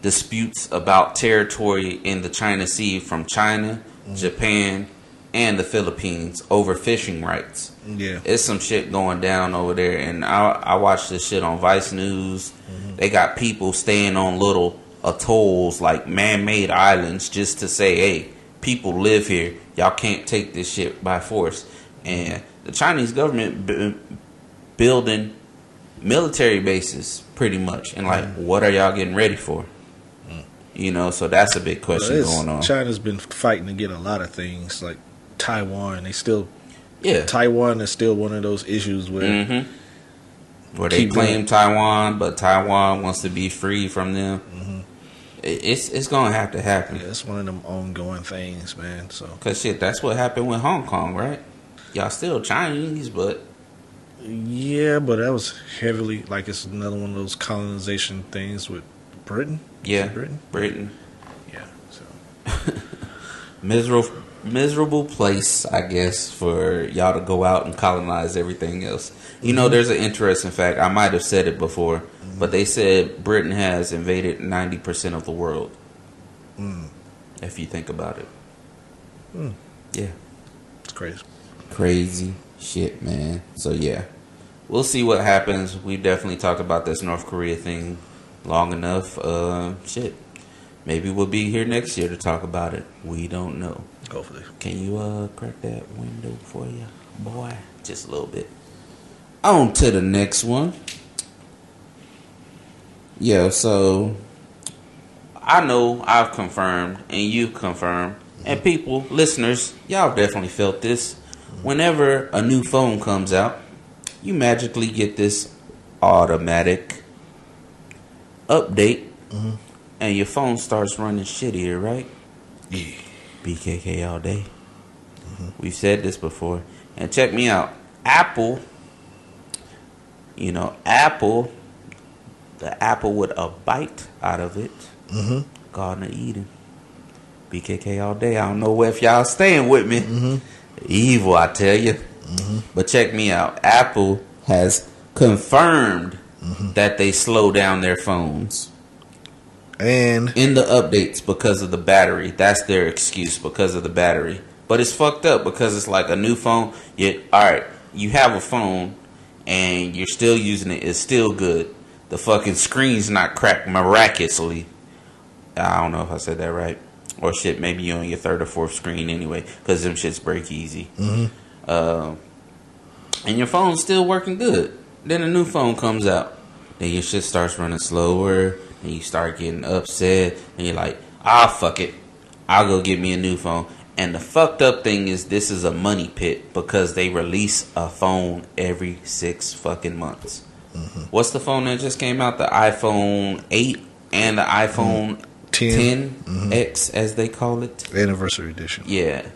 disputes about territory in the China Sea from China, Japan, and the Philippines over fishing rights. Yeah. It's some shit going down over there, and I I watch this shit on Vice News. Mm-hmm. They got people staying on little atolls like man-made islands just to say, "Hey, people live here. Y'all can't take this shit by force." And the Chinese government b- building military bases, pretty much, and like, mm. what are y'all getting ready for? Mm. You know, so that's a big question Well, going on. China's been fighting to get a lot of things like Taiwan. They still yeah, Taiwan is still one of those issues where hmm Where they claim. Taiwan, but Taiwan wants to be free from them. It- It's it's gonna have to happen. yeah, it's one of them ongoing things, man. So Cause shit, that's what happened with Hong Kong, right? Y'all still Chinese, but yeah, but that was heavily like it's another one of those colonization things with Britain. Yeah, Britain. Britain, Yeah. So miserable miserable place, I guess, for y'all to go out and colonize everything else. You know, there's an interesting fact. I might have said it before, but they said Britain has invaded ninety percent of the world. Mm. If you think about it, Mm. yeah. it's crazy. crazy shit, man. So yeah, we'll see what happens. We definitely talked about this North Korea thing long enough. Uh, shit, maybe we'll be here next year to talk about it. We don't know. Hopefully. Can you uh crack that window for you, boy? Just a little bit. On to the next one. Yeah, so I know I've confirmed and you've confirmed, and people, listeners, y'all definitely felt this. Whenever a new phone comes out, you magically get this automatic update, and your phone starts running shittier, right? Yeah. BKK all day. We've said this before. And check me out. Apple, you know, Apple, the apple with a bite out of it, Mm-hmm. Garden of Eden. BKK all day. I don't know if y'all staying with me. Mm-hmm. Evil, I tell you. But check me out. Apple has confirmed Mm-hmm. that they slow down their phones And in the updates because of the battery. That's their excuse because of the battery. But it's fucked up because it's like a new phone. You all right? You have a phone and you're still using it. It's still good. The fucking screen's not cracked miraculously. I don't know if I said that right. Or shit, maybe you're on your third or fourth screen anyway, because them shits break easy. Mhm. Uh, and your phone's still working good. Then a new phone comes out. Then your shit starts running slower. And you start getting upset, and you're like, ah, fuck it, I'll go get me a new phone. And the fucked up thing is, this is a money pit because they release a phone every six fucking months. What's the phone that just came out? The iPhone 8 and the iPhone 10. 10X, as they call it. Anniversary edition. Yeah.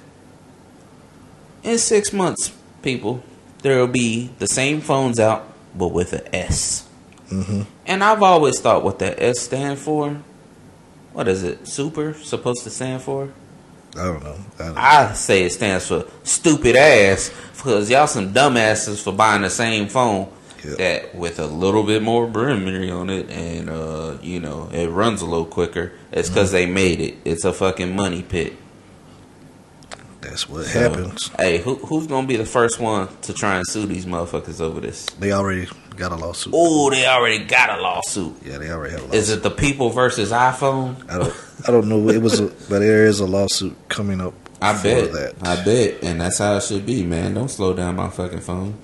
In six months, people, there will be the same phones out, but with an a S. hmm And I've always thought what that S stand for. What is it? Super supposed to stand for? I don't know. I don't I say it stands for stupid ass because y'all some dumbasses for buying the same phone Yep. that with a little bit more memory on it and uh you know it runs a little quicker. It's because they made it. It's a fucking money pit. That's what So, happens. Hey, who, who's gonna be the first one to try and sue these motherfuckers over this? They already got a lawsuit. Oh, they already got a lawsuit. Yeah, they already have a lawsuit. Is it the people versus iPhone? I don't. I don't know. It was, a, but there is a lawsuit coming up. I bet. that. I bet, and that's how it should be, man. Don't slow down my fucking phone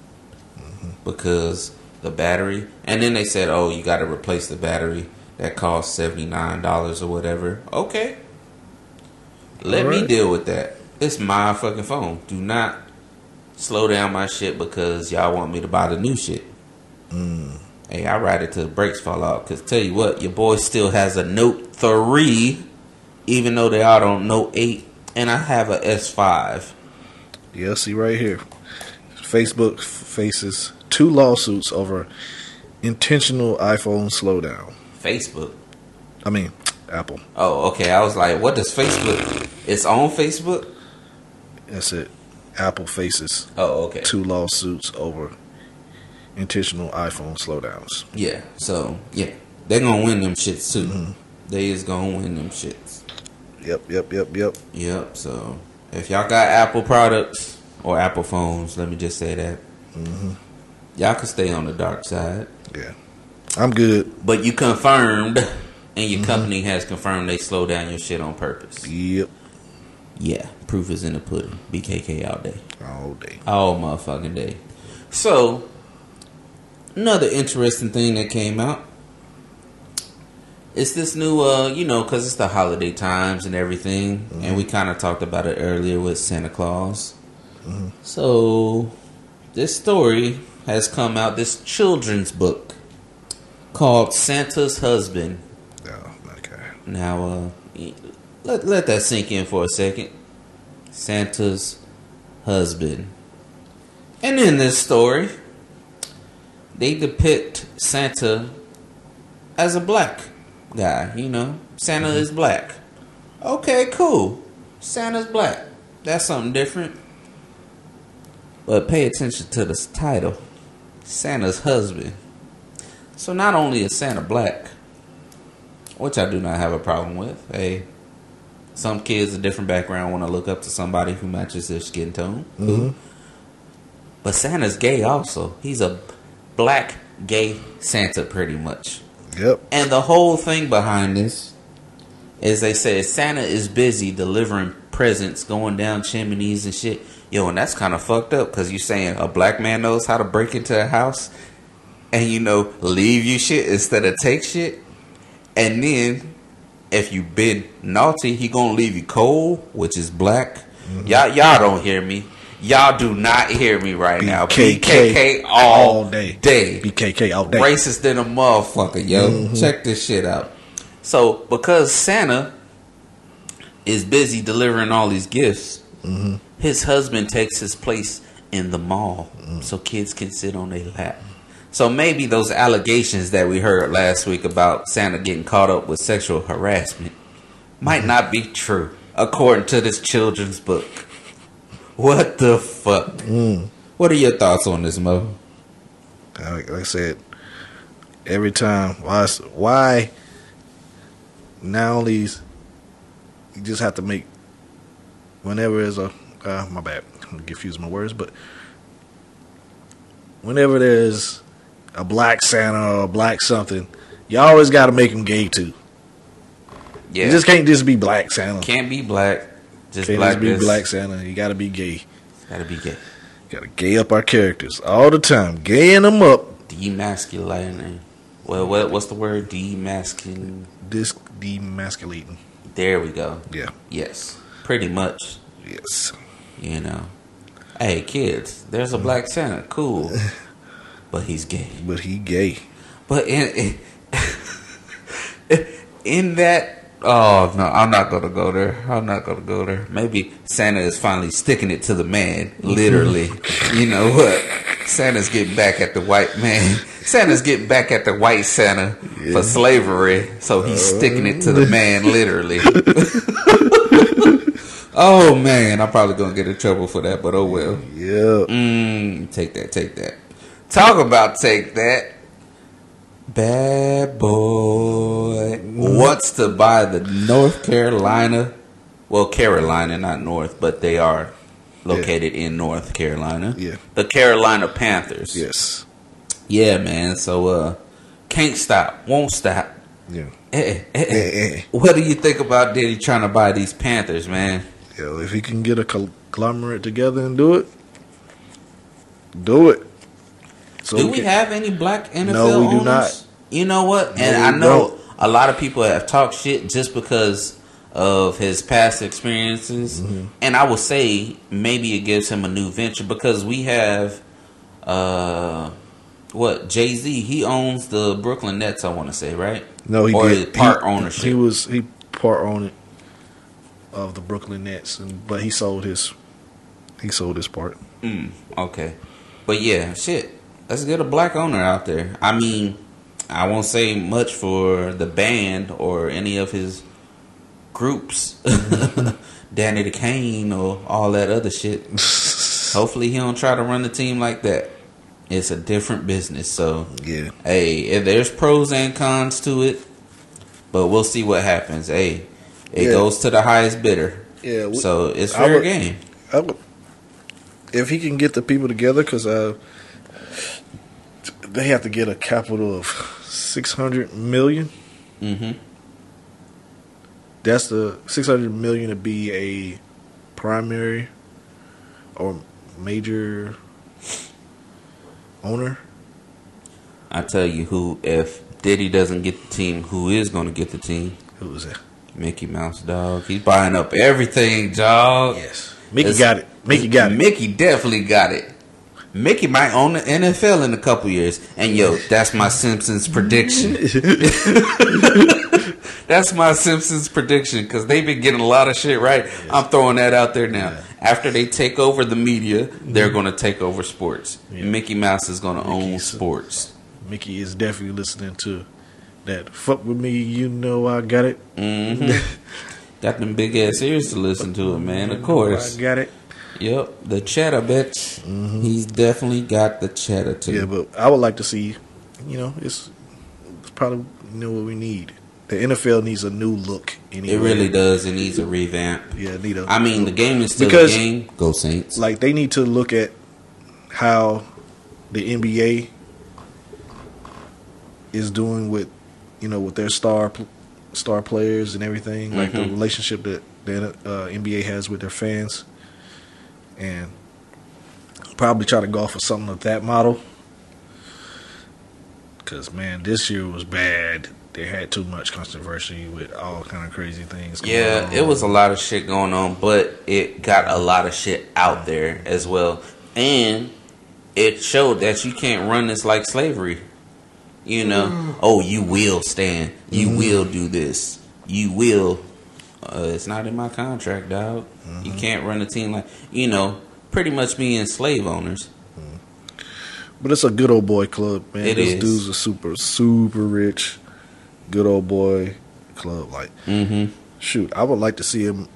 Mm-hmm. because the battery. And then they said, "Oh, you got to replace the battery. That costs seventy nine dollars or whatever." Okay, let me deal with that. It's my fucking phone. Do not slow down my shit because y'all want me to buy the new shit. Mm. Hey, I ride it till the brakes fall off. Cause tell you what, your boy still has a Note three, even though they are on Note eight, and I have a S five. Yeah, see right here. Facebook faces two lawsuits over intentional iPhone slowdown. Facebook. I mean, Apple. Oh, okay. I was like, what does Facebook? It's on Facebook. That's it. Apple faces Oh, okay. two lawsuits over intentional iPhone slowdowns. Yeah. So yeah, they're gonna win them shits too. Mhm. They is gonna win them shits. Yep, yep, yep, yep. Yep. So if y'all got Apple products or Apple phones, let me just say that hmm y'all can stay on the dark side. Yeah, I'm good. But you confirmed, and your company has confirmed they slow down your shit on purpose. Yep, Yeah, proof is in the pudding. BKK all day, all day. all motherfucking day. So, another interesting thing that came out. It's this new, uh, you know, because it's the holiday times and everything, and we kind of talked about it earlier with Santa Claus. Mhm. So, this story has come out, this children's book called Santa's Husband. Oh, okay. Now, uh, let let that sink in for a second. Santa's husband, and in this story, they depict Santa as a black guy. You know, Santa is black. Okay, cool. Santa's black. That's something different. But pay attention to this title, Santa's husband. So not only is Santa black, which I do not have a problem with. Hey, some kids of different background want to look up to somebody who matches their skin tone. Mhm. But Santa's gay also. He's a black gay Santa pretty much. Yep. And the whole thing behind this is they say Santa is busy delivering presents, going down chimneys and shit. Yo, and that's kind of fucked up because you're saying a black man knows how to break into a house and, you know, leave you shit instead of take shit. And then if you've been naughty, he gonna leave you cold, which is black. Mm-hmm. Y'all, y'all don't hear me. Y'all do not hear me right now. BKK all, all day. day BKK all day. racist than a motherfucker, yo. Mm-hmm. Check this shit out. So, because Santa is busy delivering all these gifts, hmm his husband takes his place in the mall mm. so kids can sit on their lap. So maybe those allegations that we heard last week about Santa getting caught up with sexual harassment might mm-hmm. not be true, according to this children's book. What the fuck? Mm. What are your thoughts on this, Mo? Like, like I said, every time why why now these you just have to make whenever there's a uh, my bad I'm confusing my words but whenever there's a black Santa or a black something you always got to make him gay too Yeah, you just can't just be black Santa can't be black. Just can't black. just be black Santa you got to be gay Gotta be gay. got to gay up our characters all the time gaying them up Demasculating Well, what what's the word? Demasculine. Disc demasculating. There we go. Yeah. Yes, pretty much. Yes. You know. Hey kids, there's a black Santa. Cool, but he's gay. But he gay. But in in, in that. Oh no, I'm not gonna go there. I'm not gonna go there. Maybe Santa is finally sticking it to the man, literally. you know what? Santa's getting back at the white man. Santa's getting back at the white Santa for slavery, so he's sticking it to the man, literally. oh man, I'm probably gonna get in trouble for that, but oh well. Yeah. Mm, take that, take that. Talk about take that. Bad boy wants to buy the North Carolina, well, Carolina, not North, but they are located in North Carolina. Yeah. The Carolina Panthers. Yes. Yeah, man. So, uh, can't stop, won't stop. Yeah. Eh, eh, eh, eh. Eh, eh. What do you think about Diddy trying to buy these Panthers, man? Yo, if he can get a conglomerate together and do it, do it. So do we can- have any black NFL No, we do owners? not. You know what? And No, I know don't. a lot of people have talked shit just because of his past experiences. Mm-hmm. And I would say maybe it gives him a new venture because we have uh what Jay Z he owns the Brooklyn Nets I want to say right No, he or did. part he, ownership He was he part owner of the Brooklyn Nets, and but he sold his he sold his part. Mm, okay. But yeah, shit. Let's get a black owner out there. I mean, I won't say much for the band or any of his groups. Danity Kane or all that other shit. Hopefully he don't try to run the team like that. It's a different business, so Yeah, hey, if there's pros and cons to it, but we'll see what happens. Hey, it Yeah. goes to the highest bidder. yeah. we- So it's I fair would- game. I would, if he can get the people together, because uh, they have to get a capital of six hundred million. hmm That's the six hundred million to be a primary or major owner. I tell you who, if Diddy doesn't get the team, who is going to get the team? Who is that? Mickey Mouse, dog. He's buying up everything, dog. Yes, Mickey It's- got it. Mickey got it. Mickey definitely got it. Mickey might own the NFL in a couple years. And yo, that's my Simpsons prediction. that's my Simpsons prediction because they've been getting a lot of shit right. I'm throwing that out there now. After they take over the media, they're going to take over sports. Yeah. Mickey Mouse is going to own sports. Mickey is definitely listening to that. Fuck with me, you know I got it. hmm Got them big ass ears to listen to it, man. Of course. I got it. Yep, the cheddar, bitch. He's definitely got the cheddar too. Yeah, but I would like to see. You know, it's, it's probably you know what we need. The NFL needs a new look. Anyway. it really does. It needs a revamp. Yeah, need a. I mean, the game is still Because- a game. Go Saints. like they need to look at how the NBA is doing with you know with their star star players and everything, like the Mhm. relationship that the uh, NBA has with their fans, and probably try to go off of something of that model. Because man, this year was bad. They had too much controversy with all kind of crazy things. going yeah, on. it was a lot of shit going on, but it got a lot of shit out there as well, and it showed that you can't run this like slavery. You know, mm. oh, you will stand. You mm-hmm. will do this. You will. Uh, it's not in my contract, dog. You can't run a team like you know. Pretty much being slave owners. But it's a good old boy club, man. It this is. dude's a super, super rich, good old boy club. Like, Mm-hmm. shoot, I would like to see him.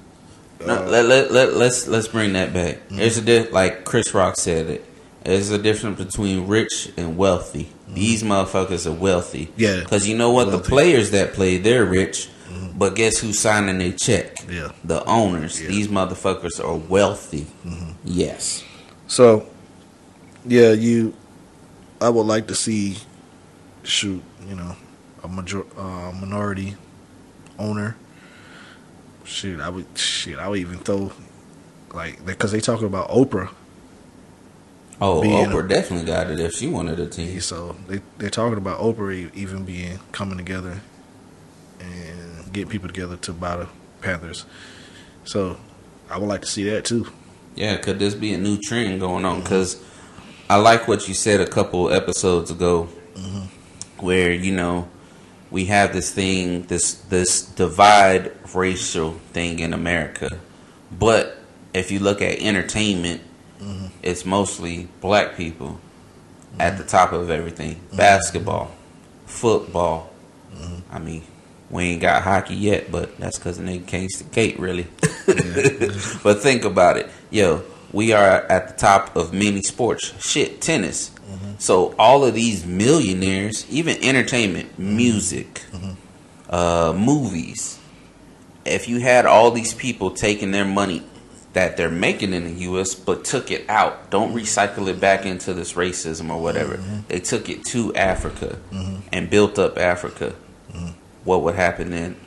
No, uh, let, let, let, let's let's bring that back. There's a di- like Chris Rock said it. There's a difference between rich and wealthy. These motherfuckers are wealthy. Yeah. Because you know what? The players that play, they're rich. But guess who's signing their check? Yeah. The owners. Yeah. These motherfuckers are wealthy. Yes. So, yeah, you. I would like to see, shoot, you know, a major uh, minority owner. Shoot, I would. Shit, I would even throw, like, because they talking about Oprah. Oh, being Oprah definitely got it if she wanted a team. So they they're talking about Oprah e- even being coming together and getting people together to buy the Panthers. So I would like to see that too. Yeah, could this be a new trend going on? Because I like what you said a couple episodes ago, mm-hmm. where you know we have this thing, this this divide racial thing in America, but if you look at entertainment, mm-hmm. it's mostly black people at mm-hmm. the top of everything. Basketball, football. I mean, we ain't got hockey yet, but that's because the nigga can't skate really. but think about it, yo. We are at the top of many sports. Shit, tennis. Mm-hmm. So all of these millionaires, even entertainment, mm-hmm. music, mm-hmm. uh, movies. If you had all these people taking their money that they're making in the U.S. but took it out, don't recycle it back into this racism or whatever. They took it to Africa and built up Africa. What would happen then?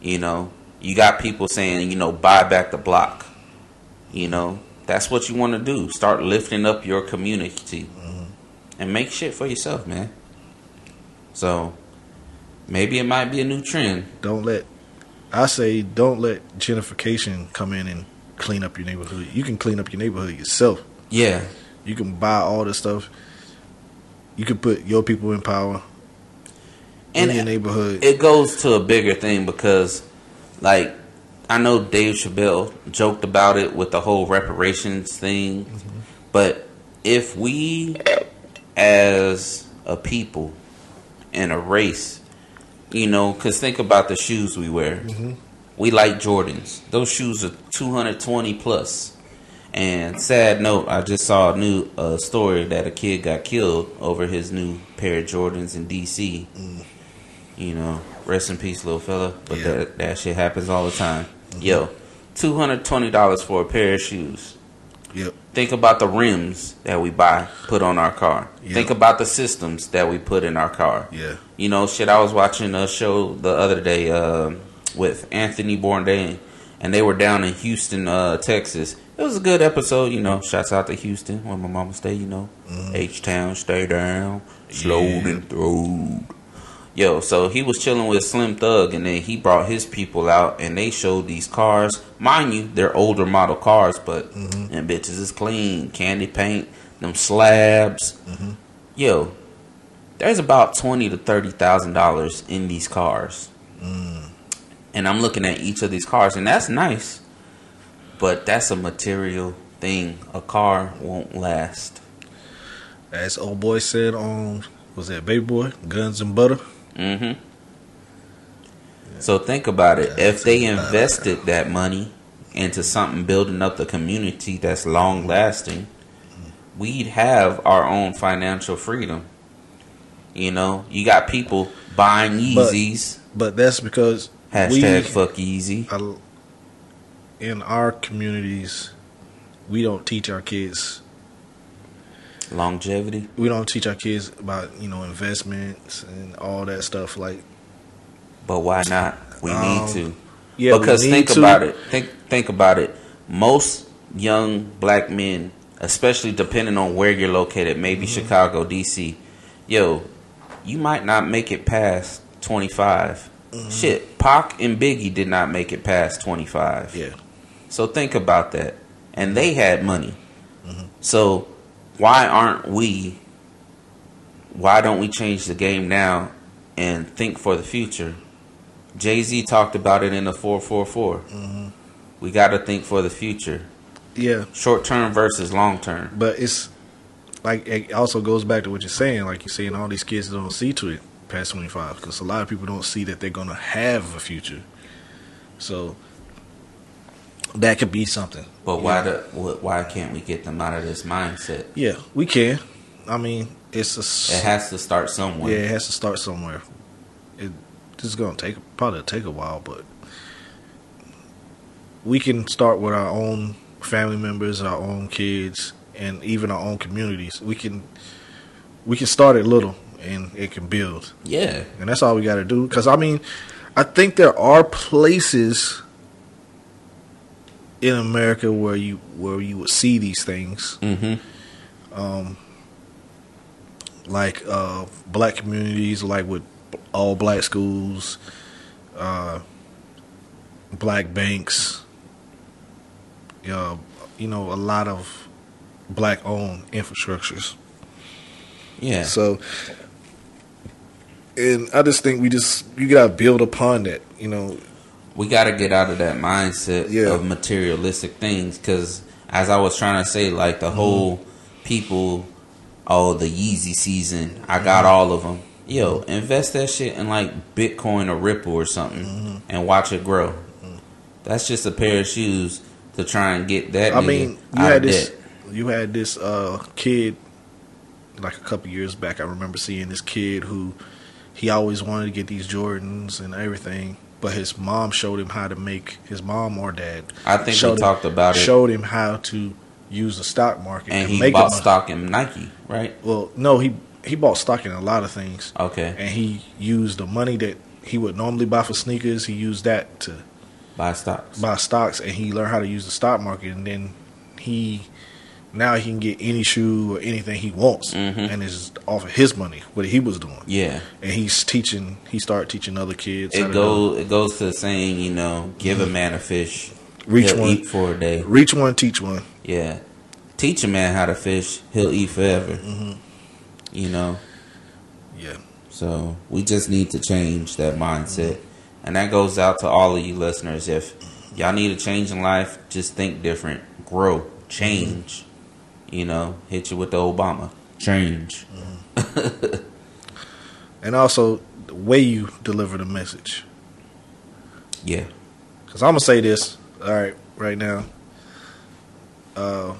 You know, you got people saying, you know, buy back the block. You know, that's what you want to do. Start lifting up your community mm-hmm. and make shit for yourself, man. So maybe it might be a new trend. Don't let I say don't let gentrification come in and clean up your neighborhood. You can clean up your neighborhood yourself. Yeah, You can buy all this stuff. You can put your people in power and in your neighborhood. it goes to a bigger thing because, like, I know Dave Chappelle joked about it with the whole reparations thing, but if we, as a people and a race, you know, because think about the shoes we wear. We like Jordans. Those shoes are 220 plus. And sad note, I just saw a new uh, story that a kid got killed over his new pair of Jordans in D.C. You know, rest in peace, little fella. But Yeah. that that shit happens all the time. Yo, two hundred twenty dollars for a pair of shoes. yep. Think about the rims that we buy, put on our car. Yeah. Think about the systems that we put in our car. Yeah. You know, shit. I was watching a show the other day um with Anthony Bourdain, and they were down in Houston, uh, Texas. It was a good episode. You know, shouts out to Houston, where my mama stay. You know, H Town, stay down, Mm-hmm. Yeah. and throwed. Yo, so he was chilling with Slim Thug, and then he brought his people out, and they showed these cars. Mind you, they're older model cars, but Mm-hmm. them bitches is clean, candy paint, them slabs. Mm-hmm. Yo, there's about twenty to thirty thousand dollars in these cars, Mm. and I'm looking at each of these cars, and that's nice, but that's a material thing. A car won't last. As old boy said on was that Baby Boy Guns and Butter. Hmm So think about it. Yeah, if they think about invested that money into something building up the community that's long lasting, we'd have our own financial freedom. You know, you got people buying But- Yeezys. But that's because Hashtag we, fuck Yeezy. uh, in our communities, we don't teach our kids. Longevity. We don't teach our kids about you know investments and all that stuff. Like But why not? We Um, need to. yeah, because think to. about it. Think think about it. Most young black men, especially depending on where you're located, maybe Mm-hmm. Chicago, DC, yo, you might not make it past 25. Mm-hmm. Shit, Pac and Biggie did not make it past 25. Yeah. So think about that. And they had money. Mm-hmm. So why aren't we why don't we change the game now and think for the future? Jay-Z talked about it in the 444. Mm-hmm. We got to think for the future. yeah, Short term versus long term. but it's like it also goes back to what you're saying. Like you're saying, all these kids don't see to it past 25 because a lot of people don't see that they're gonna have a future. So that could be something. But why the, why can't we get them out of this mindset? Yeah, we can. I mean, it's a It has to start somewhere. yeah, it has to start somewhere. It this is gonna take probably take a while, but we can start with our own family members, our own kids, and even our own communities. We can we can start it little, and it can build, Yeah. and that's all we got to do. Because I mean, I think there are places in America where you where you would see these things. Mm-hmm. um, like uh, black communities, like with all black schools, uh, black banks. Uh, you know, a lot of black owned infrastructures. Yeah. So, and I just think we just you gotta build upon that. You know, we got to get out of that mindset Yeah. of materialistic things because as i was trying to say like Mm-hmm. the whole people oh the yeezy season i got Mm-hmm. all of them yo invest that shit in like bitcoin or ripple or something Mm-hmm. and watch it grow that's just a pair of shoes to try and get that I mean, you had this debt. you had this uh, kid like a couple years back. I remember seeing this kid who he always wanted to get these Jordans and everything, but his mom showed him how to make his mom or dad. I think we showed him- talked about it. Showed him how to use the stock market and he make bought stock in nike right Well, no, he he bought stock in a lot of things, okay and he used the money that he would normally buy for sneakers. He used that to buy stocks buy stocks and he learned how to use the stock market and then he now he can get any shoe or anything he wants Mhm. and it's off of his money what he was doing yeah and he's teaching he started teaching other kids it goes it goes to the saying you know give a man a fish Mm-hmm. Reach one. eat for a day reach one teach one Yeah. Teach a man how to fish, he'll eat forever. Mhm. You know? yeah So we just need to change that mindset. And that goes out to all of you listeners. If y'all need a change in life, just think different. Grow. Change. You know, hit you with the Obama. Change. and also the way you deliver the message Yeah. because i'm gonna say this all right right now uh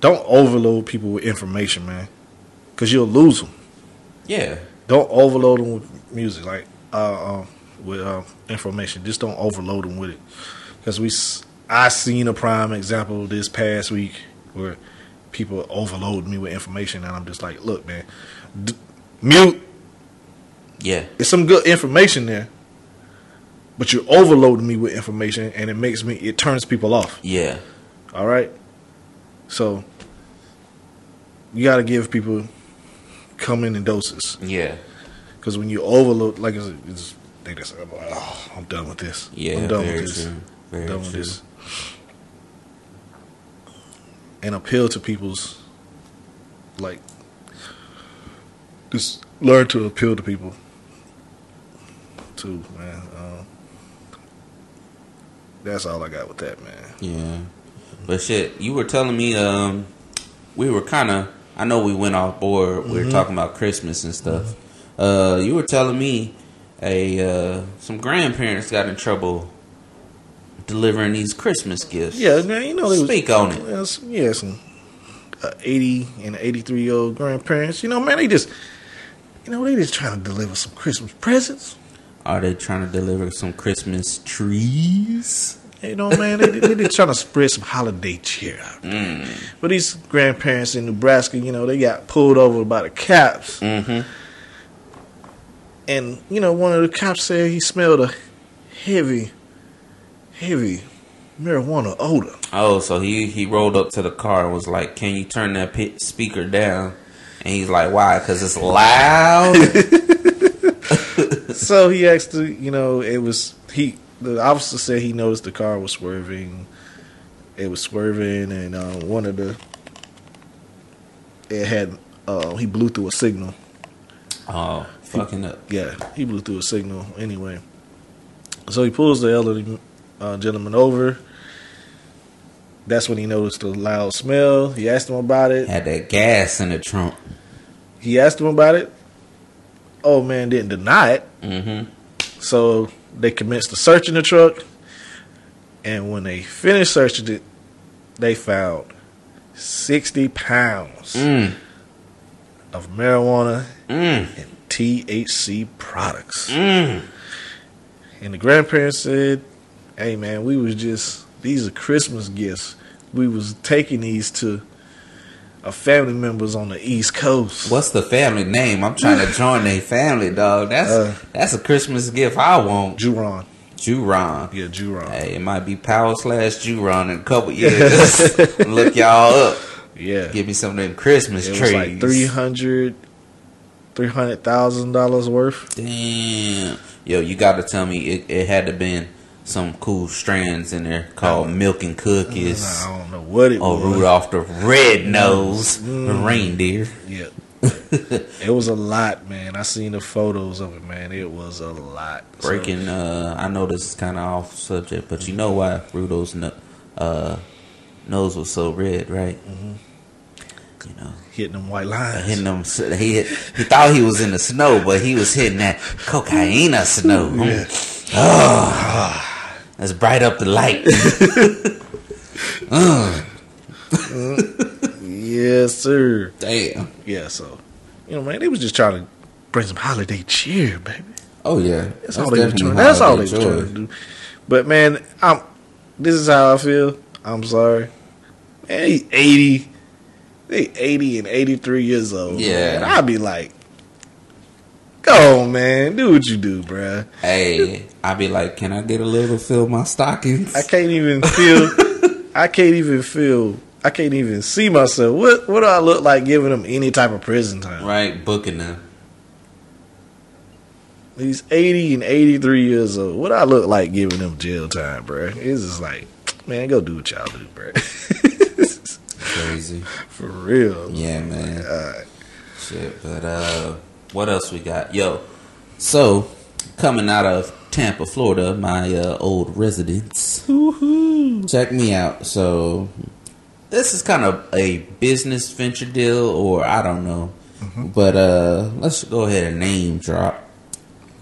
don't overload people with information man because you'll lose them Yeah. don't overload them with music like uh, um, with uh, information just don't overload them with it because we s- i seen a prime example this past week where people overload me with information and i'm just like look man d- mute Yeah. it's some good information there but you're overloading me with information and it makes me it turns people off Yeah. all right so you got to give people come in in doses Yeah. Because when you overload, like it's, it's they just, oh, I'm done with this. Yeah. I'm done very with this. true. Very done true. with this. And appeal to people's, like, just learn to appeal to people. Too man. Um, that's all I got with that, man. Yeah. But shit, you were telling me um we were kind of I know we went off board. We were talking about Christmas and stuff. Uh you were telling me a uh some grandparents got in trouble delivering these Christmas gifts. Yeah, man. You know they was Speak on it. Yes, yeah, some uh, eighty and eighty three year old grandparents. You know, man, they just, you know, they just trying to deliver some Christmas presents. Are they trying to deliver some Christmas trees? You know, man, they, they just trying to spread some holiday cheer out. Mm. But these grandparents in Nebraska, you know, they got pulled over by the cops, Mm-hmm. and you know, one of the cops said he smelled a heavy, heavy marijuana odor. Oh, so he he rolled up to the car and was like, "Can you turn that pi speaker down?" And he's like, "Why? Because it's loud." so he asked, the, you know, it was he. The officer said he noticed the car was swerving. It was swerving, and uh, one of the it had uh, he blew through a signal. oh, fucking up. Yeah, he blew through a signal anyway. So he pulls the elderly uh, gentleman over. That's when he noticed the loud smell. He asked him about it. Had that gas in the trunk. He asked him about it. Old man didn't deny it. Mm-hmm. So they commenced the search in the truck. And when they finished searching it, they found 60 pounds Mm. of marijuana Mm. and THC products. Mm. And the grandparents said, "Hey man, we was just these are Christmas gifts. We was taking these to our family members on the East Coast. What's the family name? I'm trying to join their family, dog. That's Uh, that's a Christmas gift I want. Juron. Juron. Yeah, Juron. Hey, it might be Power slash Juron in a couple years. Look y'all up. Yeah. Give me some of them Christmas It was trees. like 300 $300,000 worth. Damn. Yo, you got to tell me it, it had to been some cool strands in there called milk and cookies. I don't know what it Or was. Rudolph the red nose, the Mm. reindeer. Yeah. it was a lot, man. I seen the photos of it, man. It was a lot. So, Breaking. Uh, I know this is kind of off subject, but you know why Rudolph's no, uh, nose was so red, right? Mm-hmm. You know, hitting them white lines. hitting them. He hit, he thought he was in the snow, but he was hitting that cocaine snow. Yeah. Oh, let's bright up the light. Uh. Yes, sir. Damn. Yeah, so you know, man, they was just trying to bring some holiday cheer, baby. Oh yeah, That's, all they was trying. That's all they was trying to do. But man, I'm. This is how I feel. I'm sorry. Man, he's eighty. They eighty and eighty three years old. Yeah. man. I'd be like, go on, man, do what you do, bruh. Hey, I be like, can I get a little fill my stockings? I can't even feel. I can't even feel. I can't even see myself. What What do I look like giving them any type of prison time? Right, booking them. He's 80 and 83 years old. What I look like giving them jail time, bruh? It's just like, man, go do what y'all do, bruh. Crazy. For real. Yeah, man. Shit, but uh, what else we got? Yo, so coming out of Tampa, Florida, my uh, old residence. Check me out. So this is kind of a business venture deal, or I don't know, but uh, let's go ahead and name drop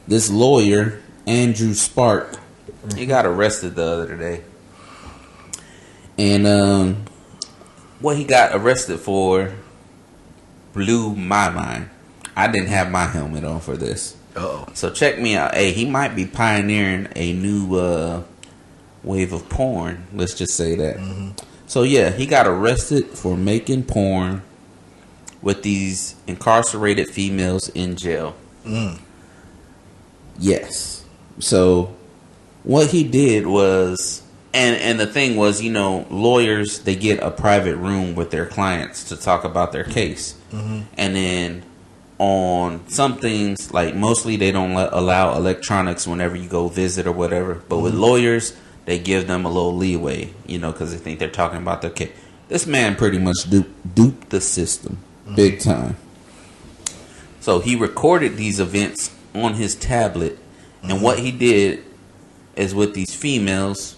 this lawyer Andrew Spark. He got arrested the other day, and um, what he got arrested for blew my mind. I didn't have my helmet on for this. oh. So check me out. Hey, he might be pioneering a new uh, wave of porn. Let's just say that. So yeah, he got arrested for making porn with these incarcerated females in jail. Mm. Yes. So what he did was and and the thing was, you know, lawyers they get a private room with their clients to talk about their case. And then on some things like mostly they don't let, allow electronics whenever you go visit or whatever, but with mm-hmm. lawyers they give them a little leeway, you know, cuz they think they're talking about their kid. This man pretty much duped, duped the system mm-hmm. big time. So he recorded these events on his tablet, and what mm-hmm. he did is with these females,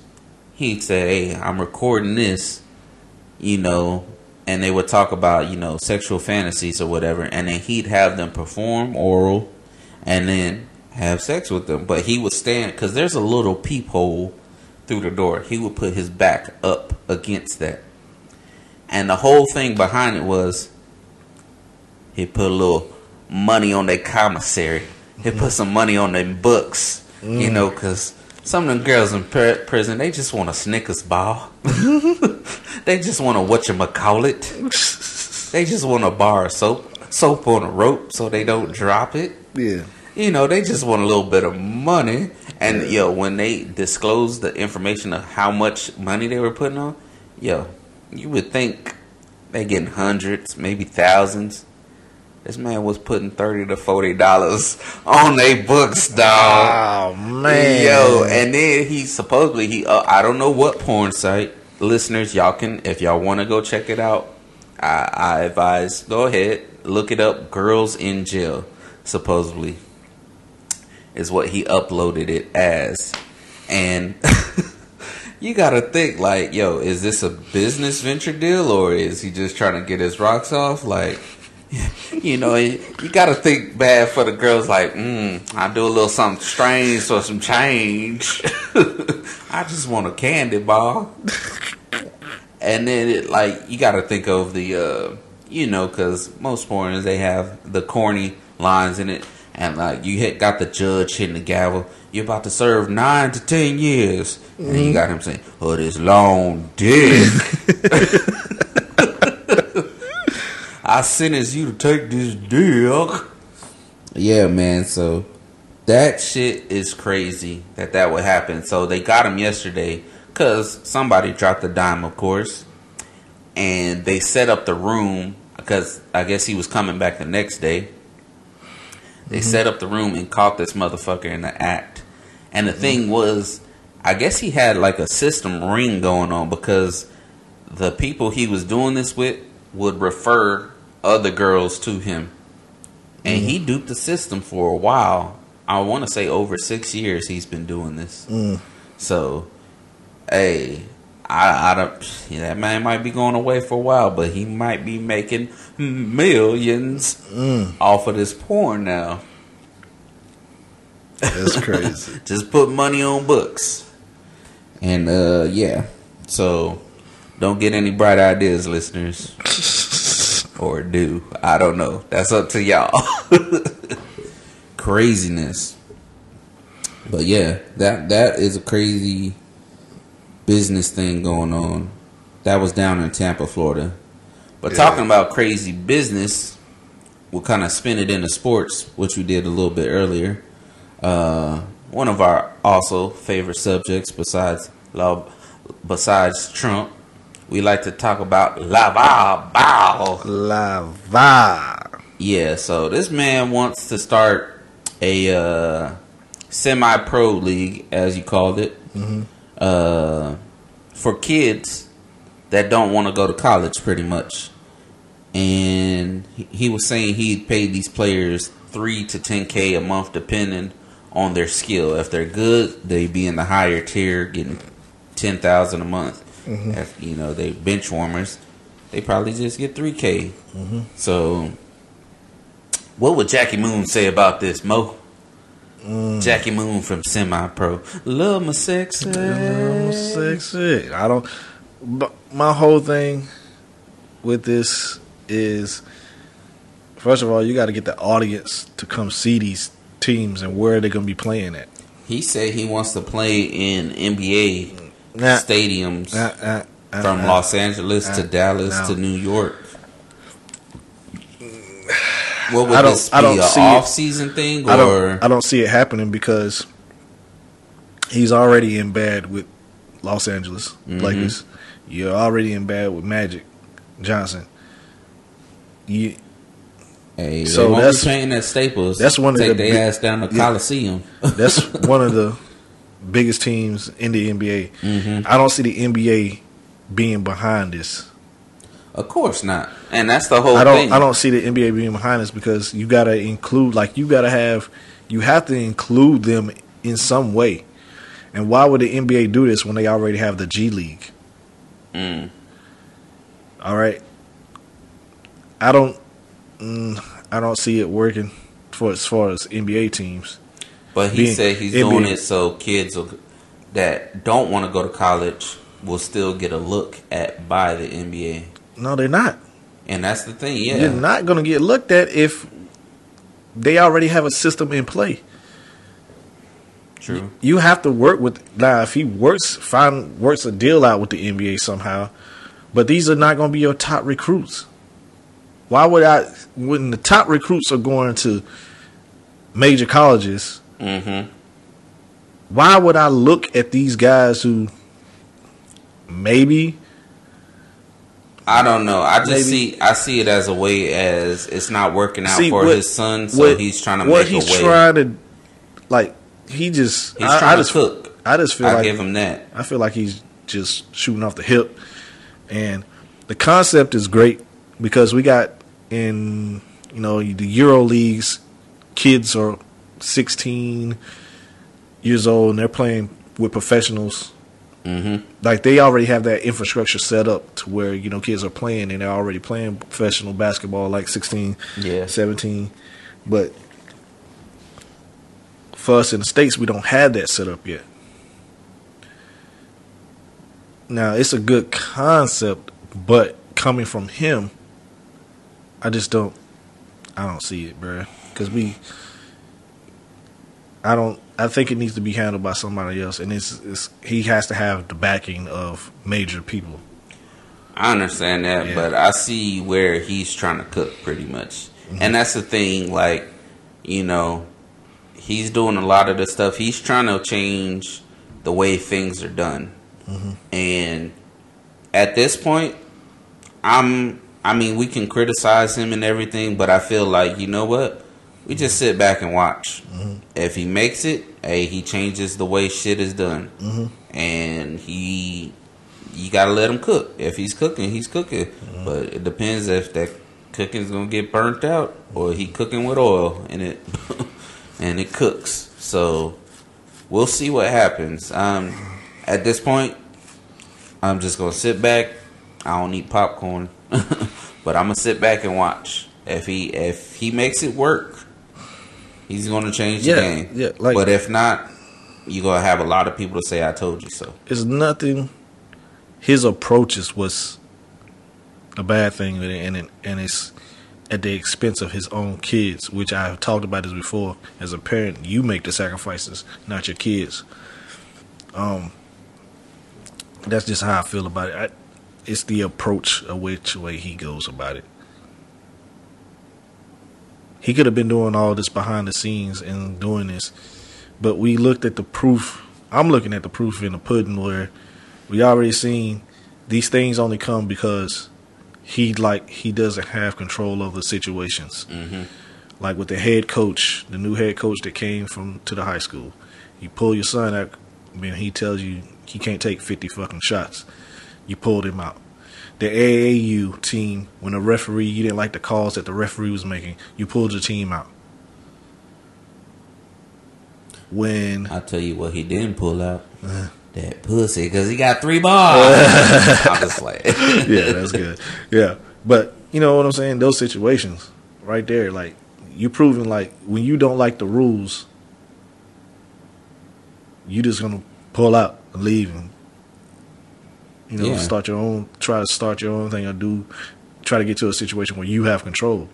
he'd say, "Hey, I'm recording this," you know, and they would talk about you know sexual fantasies or whatever, and then he'd have them perform oral, and then have sex with them. But he would stand because there's a little peephole through the door. He would put his back up against that, and the whole thing behind it was he put a little money on their commissary. He put some money on their books, you mm. know, because some of them girls in pr- prison, they just want a Snickers bar. they just want to watch a it. They just want a bar of soap, soap on a rope so they don't drop it. Yeah. You know, they just want a little bit of money. And yo, when they disclosed the information of how much money they were putting on, yo, you would think they getting hundreds, maybe thousands. This man was putting thirty to forty dollars on their books, dog. Oh man. Yo, and then he supposedly he uh, I don't know what porn site. Listeners, y'all can if y'all want to go check it out. I, I advise go ahead look it up. Girls in jail, supposedly, is what he uploaded it as, and you gotta think like, yo, is this a business venture deal or is he just trying to get his rocks off? Like, you know, you, you gotta think bad for the girls. Like, mm, I do a little something strange for some change. I just want a candy bar. and then, it, like, you gotta think of the, uh, you know, because most porns they have the corny lines in it, and like you hit, got the judge hitting the gavel. You're about to serve nine to ten years, and you got him saying, "Oh, this long dick." I sentence you to take this dick. Yeah, man. So that shit is crazy that that would happen. So they got him yesterday because somebody dropped a dime, of course. and they set up the room because I guess he was coming back the next day. They mm-hmm. set up the room and caught this motherfucker in the act. And the thing was, I guess he had like a system ring going on because the people he was doing this with would refer other girls to him. And he duped the system for a while. I want to say over six years he's been doing this. Mm. So, hey, I, I don't. yeah, that man might be going away for a while, but he might be making millions Mm. off of this porn now. That's crazy. Just put money on books, and uh, yeah. So, don't get any bright ideas, listeners, or do I don't know. That's up to y'all. Craziness, but yeah, that that is a crazy business thing going on. That was down in Tampa, Florida. But Yeah. talking about crazy business, we'll kind of spin it into sports, which we did a little bit earlier. Uh, one of our also favorite subjects, besides love, besides Trump, we like to talk about LaVar Ball. LaVar. Yeah, so this man wants to start a uh, semi-pro league, as you called it, uh, for kids that don't want to go to college, pretty much. And he- was saying he paid these players three to ten k a month, depending on their skill. If they're good, they'd be in the higher tier, getting ten thousand a month. Mm-hmm. If you know they bench warmers, they probably just get three k. Mm-hmm. So, what would Jackie Moon say about this, Mo? Mm. Jackie Moon from Semi Pro. Love my sexy. I'm sexy. I don't. But my whole thing with this is, first of all, you got to get the audience to come see these teams and where they're going to be playing at. He said he wants to play in NBA Nah, stadiums nah, nah, from. Los Angeles to Dallas to New York. What would I don't- this be? I don't a see it. off season thing I don't. I don't see it happening because he's already in bad with Los Angeles Mm-hmm. Lakers. You're already in bad with Magic Johnson. You hey, So that's- playing at Staples. that's one of Take the big- ass down to yeah. Coliseum. That's one of the biggest teams in the NBA. Mm-hmm. I don't see the NBA being behind this. Of course not, and that's the whole I don't. thing. I don't see the NBA being behind this because you got to include, like, you got to have, you have to include them in some way. And why would the NBA do this when they already have the G League? Mm. All right. I don't. Mm, I don't see it working for as far as NBA teams. But he being- said he's doing being- it so kids will, that don't want to go to college will still get a look at by the NBA. No, they're not. And that's the thing, yeah. You're not going to get looked at if they already have a system in play. True. You have to work with now. If he works, find works a deal out with the NBA somehow, but these are not going to be your top recruits. Why would I? When the top recruits are going to major colleges, Mm-hmm. why would I look at these guys who maybe I don't know. I just Maybe. see I see it as a way as it's not working out See, for what- his son, so what- he's trying to what make he's a way. trying to like he just he's I, trying I to just cook. I just feel I like give him that. I feel like he's just shooting off the hip. And the concept is great because we got in, you know, the Euro leagues, kids are 16 years old and they're playing with professionals. Mm-hmm. Like they already have that infrastructure set up to where, you know, kids are playing and they're already playing professional basketball like 16, Yeah. 17. But for us in the States, we don't have that set up yet. Now, it's a good concept, but coming from him, I just don't, I don't see it, bro. Because we, I don't, I think it needs to be handled by somebody else, and it's, it's he has to have the backing of major people. I understand that, Yeah. but I see where he's trying to cook pretty much. Mm-hmm. And that's the thing, like, you know, he's doing a lot of the stuff. He's trying to change the way things are done. Mm-hmm. And at this point, I'm. I mean, we can criticize him and everything, but I feel like you know what? We just sit back and watch. Mm-hmm. If he makes it, hey, he changes the way shit is done, mm-hmm. and he. You gotta let him cook. If he's cooking, he's cooking. Mm-hmm. But it depends if that cooking's gonna get burnt out or he cooking with oil and it and it cooks. So we'll see what happens. Um, at this point, I'm just gonna sit back. I don't eat popcorn, but I'm gonna sit back and watch. If he if he makes it work, he's gonna change Yeah, the game. yeah, like- but if not, you're gonna have a lot of people to say, "I told you so." It's nothing. His approaches was a bad thing, and it, and it's at the expense of his own kids, which I've talked about this before. As a parent, you make the sacrifices, not your kids. Um, that's just how I feel about it. I, it's the approach of which way he goes about it. He could have been doing all this behind the scenes and doing this, but we looked at the proof. I'm looking at the proof in the pudding where we already seen these things only come because he like he doesn't have control over situations. Mm-hmm. Like with the head coach, the new head coach that came from to the high school, you pull your son out. I mean, he tells you he can't take fifty fucking shots. You pulled him out. The AAU team, when the referee you didn't like the calls that the referee was making, you pulled your team out. When I'll tell you what he didn't pull out. Uh-huh. That pussy, because he got three balls. I'm just like, yeah, that's good. Yeah, but you know what I'm saying? Those situations, right there, like you proving like when you don't like the rules, you just gonna pull out and leave and you know Yeah. start your own, try to start your own thing or do, try to get to a situation where you have control.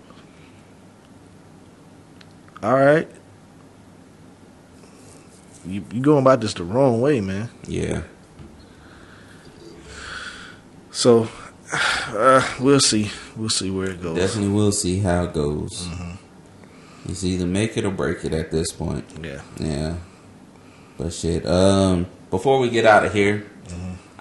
All right, you you going about this the wrong way, man. yeah. So uh, we'll see. We'll see where it goes. Definitely we'll see how it goes. Mm-hmm. It's either make it or break it at this point. Yeah. Yeah. But shit. Um before we get out of here,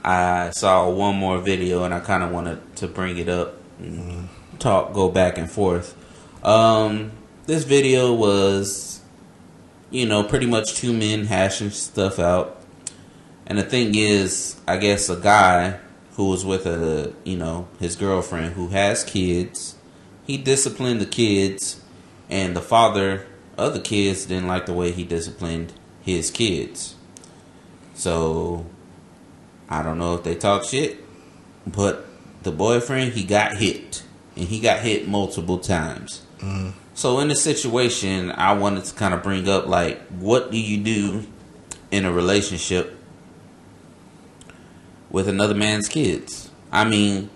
I saw one more video and I kinda wanted to bring it up and talk go back and forth. Um this video was you know, pretty much two men hashing stuff out. And the thing is, I guess a guy who was with a, you know, his girlfriend who has kids, he disciplined the kids, and the father of the kids didn't like the way he disciplined his kids. So, I don't know if they talk shit, but the boyfriend, he got hit. And he got hit multiple times. Mm. So in this situation, I wanted to kind of bring up like, what do you do in a relationship with another man's kids? I mean,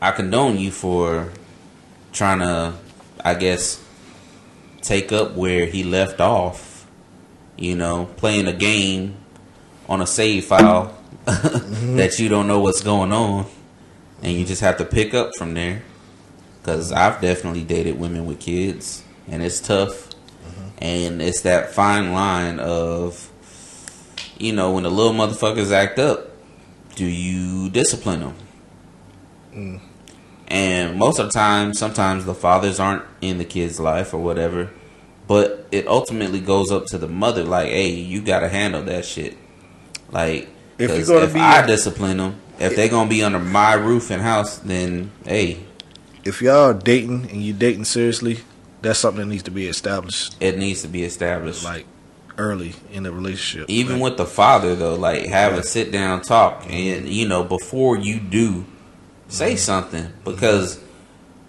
I condone you for trying to, I guess, take up where he left off. You know, playing a game on a save file that you don't know what's going on, and you just have to pick up from there because I've definitely dated women with kids, and it's tough. Mm-hmm. And it's that fine line of, you know, when the little motherfuckers act up, do you discipline them? Mm. And most of the time, sometimes the fathers aren't in the kid's life or whatever, but it ultimately goes up to the mother. Like, hey, you gotta handle that shit. Like, If you're if, gonna if be- I discipline them, if they're gonna be under my roof and house, then hey, if y'all are dating and you dating seriously, that's something that needs to be established it needs to be established. like early in the relationship. Even Like, with the father though, like have Yeah. a sit down talk and you know, before you do say mm-hmm. something because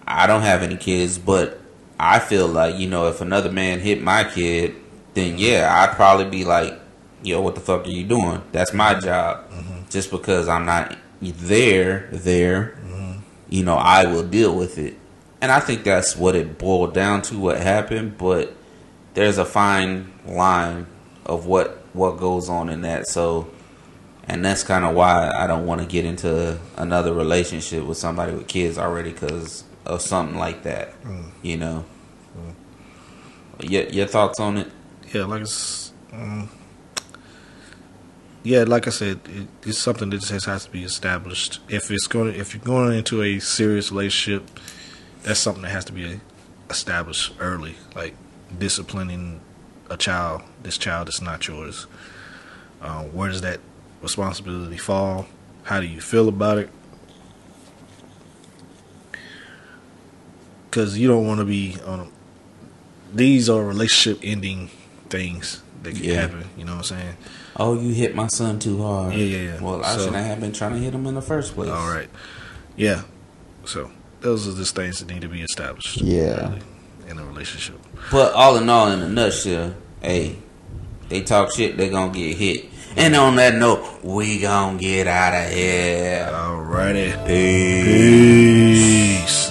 I don't have any kids, but I feel like, you know, if another man hit my kid, then yeah, I'd probably be like, Yo, what the fuck are you doing? That's my mm-hmm. job. Mm-hmm. Just because I'm not there there, mm-hmm. you know, I will deal with it. And I think that's what it boiled down to what happened, but there's a fine line of what what goes on in that. So, and that's kind of why I don't want to get into another relationship with somebody with kids already because of something like that. Mm. You know. Mm. Your your thoughts on it? yeah, like it's, um, mm. Yeah, like I said, it, it's something that just has to be established. If it's going, if you're going into a serious relationship, that's something that has to be established early, like disciplining a child. This child is not yours. Uh, where does that responsibility fall? How do you feel about it? Because you don't want to be on. A, these are relationship ending things that can Yeah. happen. You know what I'm saying? Oh, you hit my son too hard. Yeah, yeah, yeah. Well, I So- shouldn't have been trying to hit him in the first place. All right. Yeah. So those are just things that need to be established. Yeah. early In a relationship. But all in all, in a nutshell, hey, they talk shit, they gonna get hit. And on that note, we gonna get out of here. Alrighty. Peace. Peace.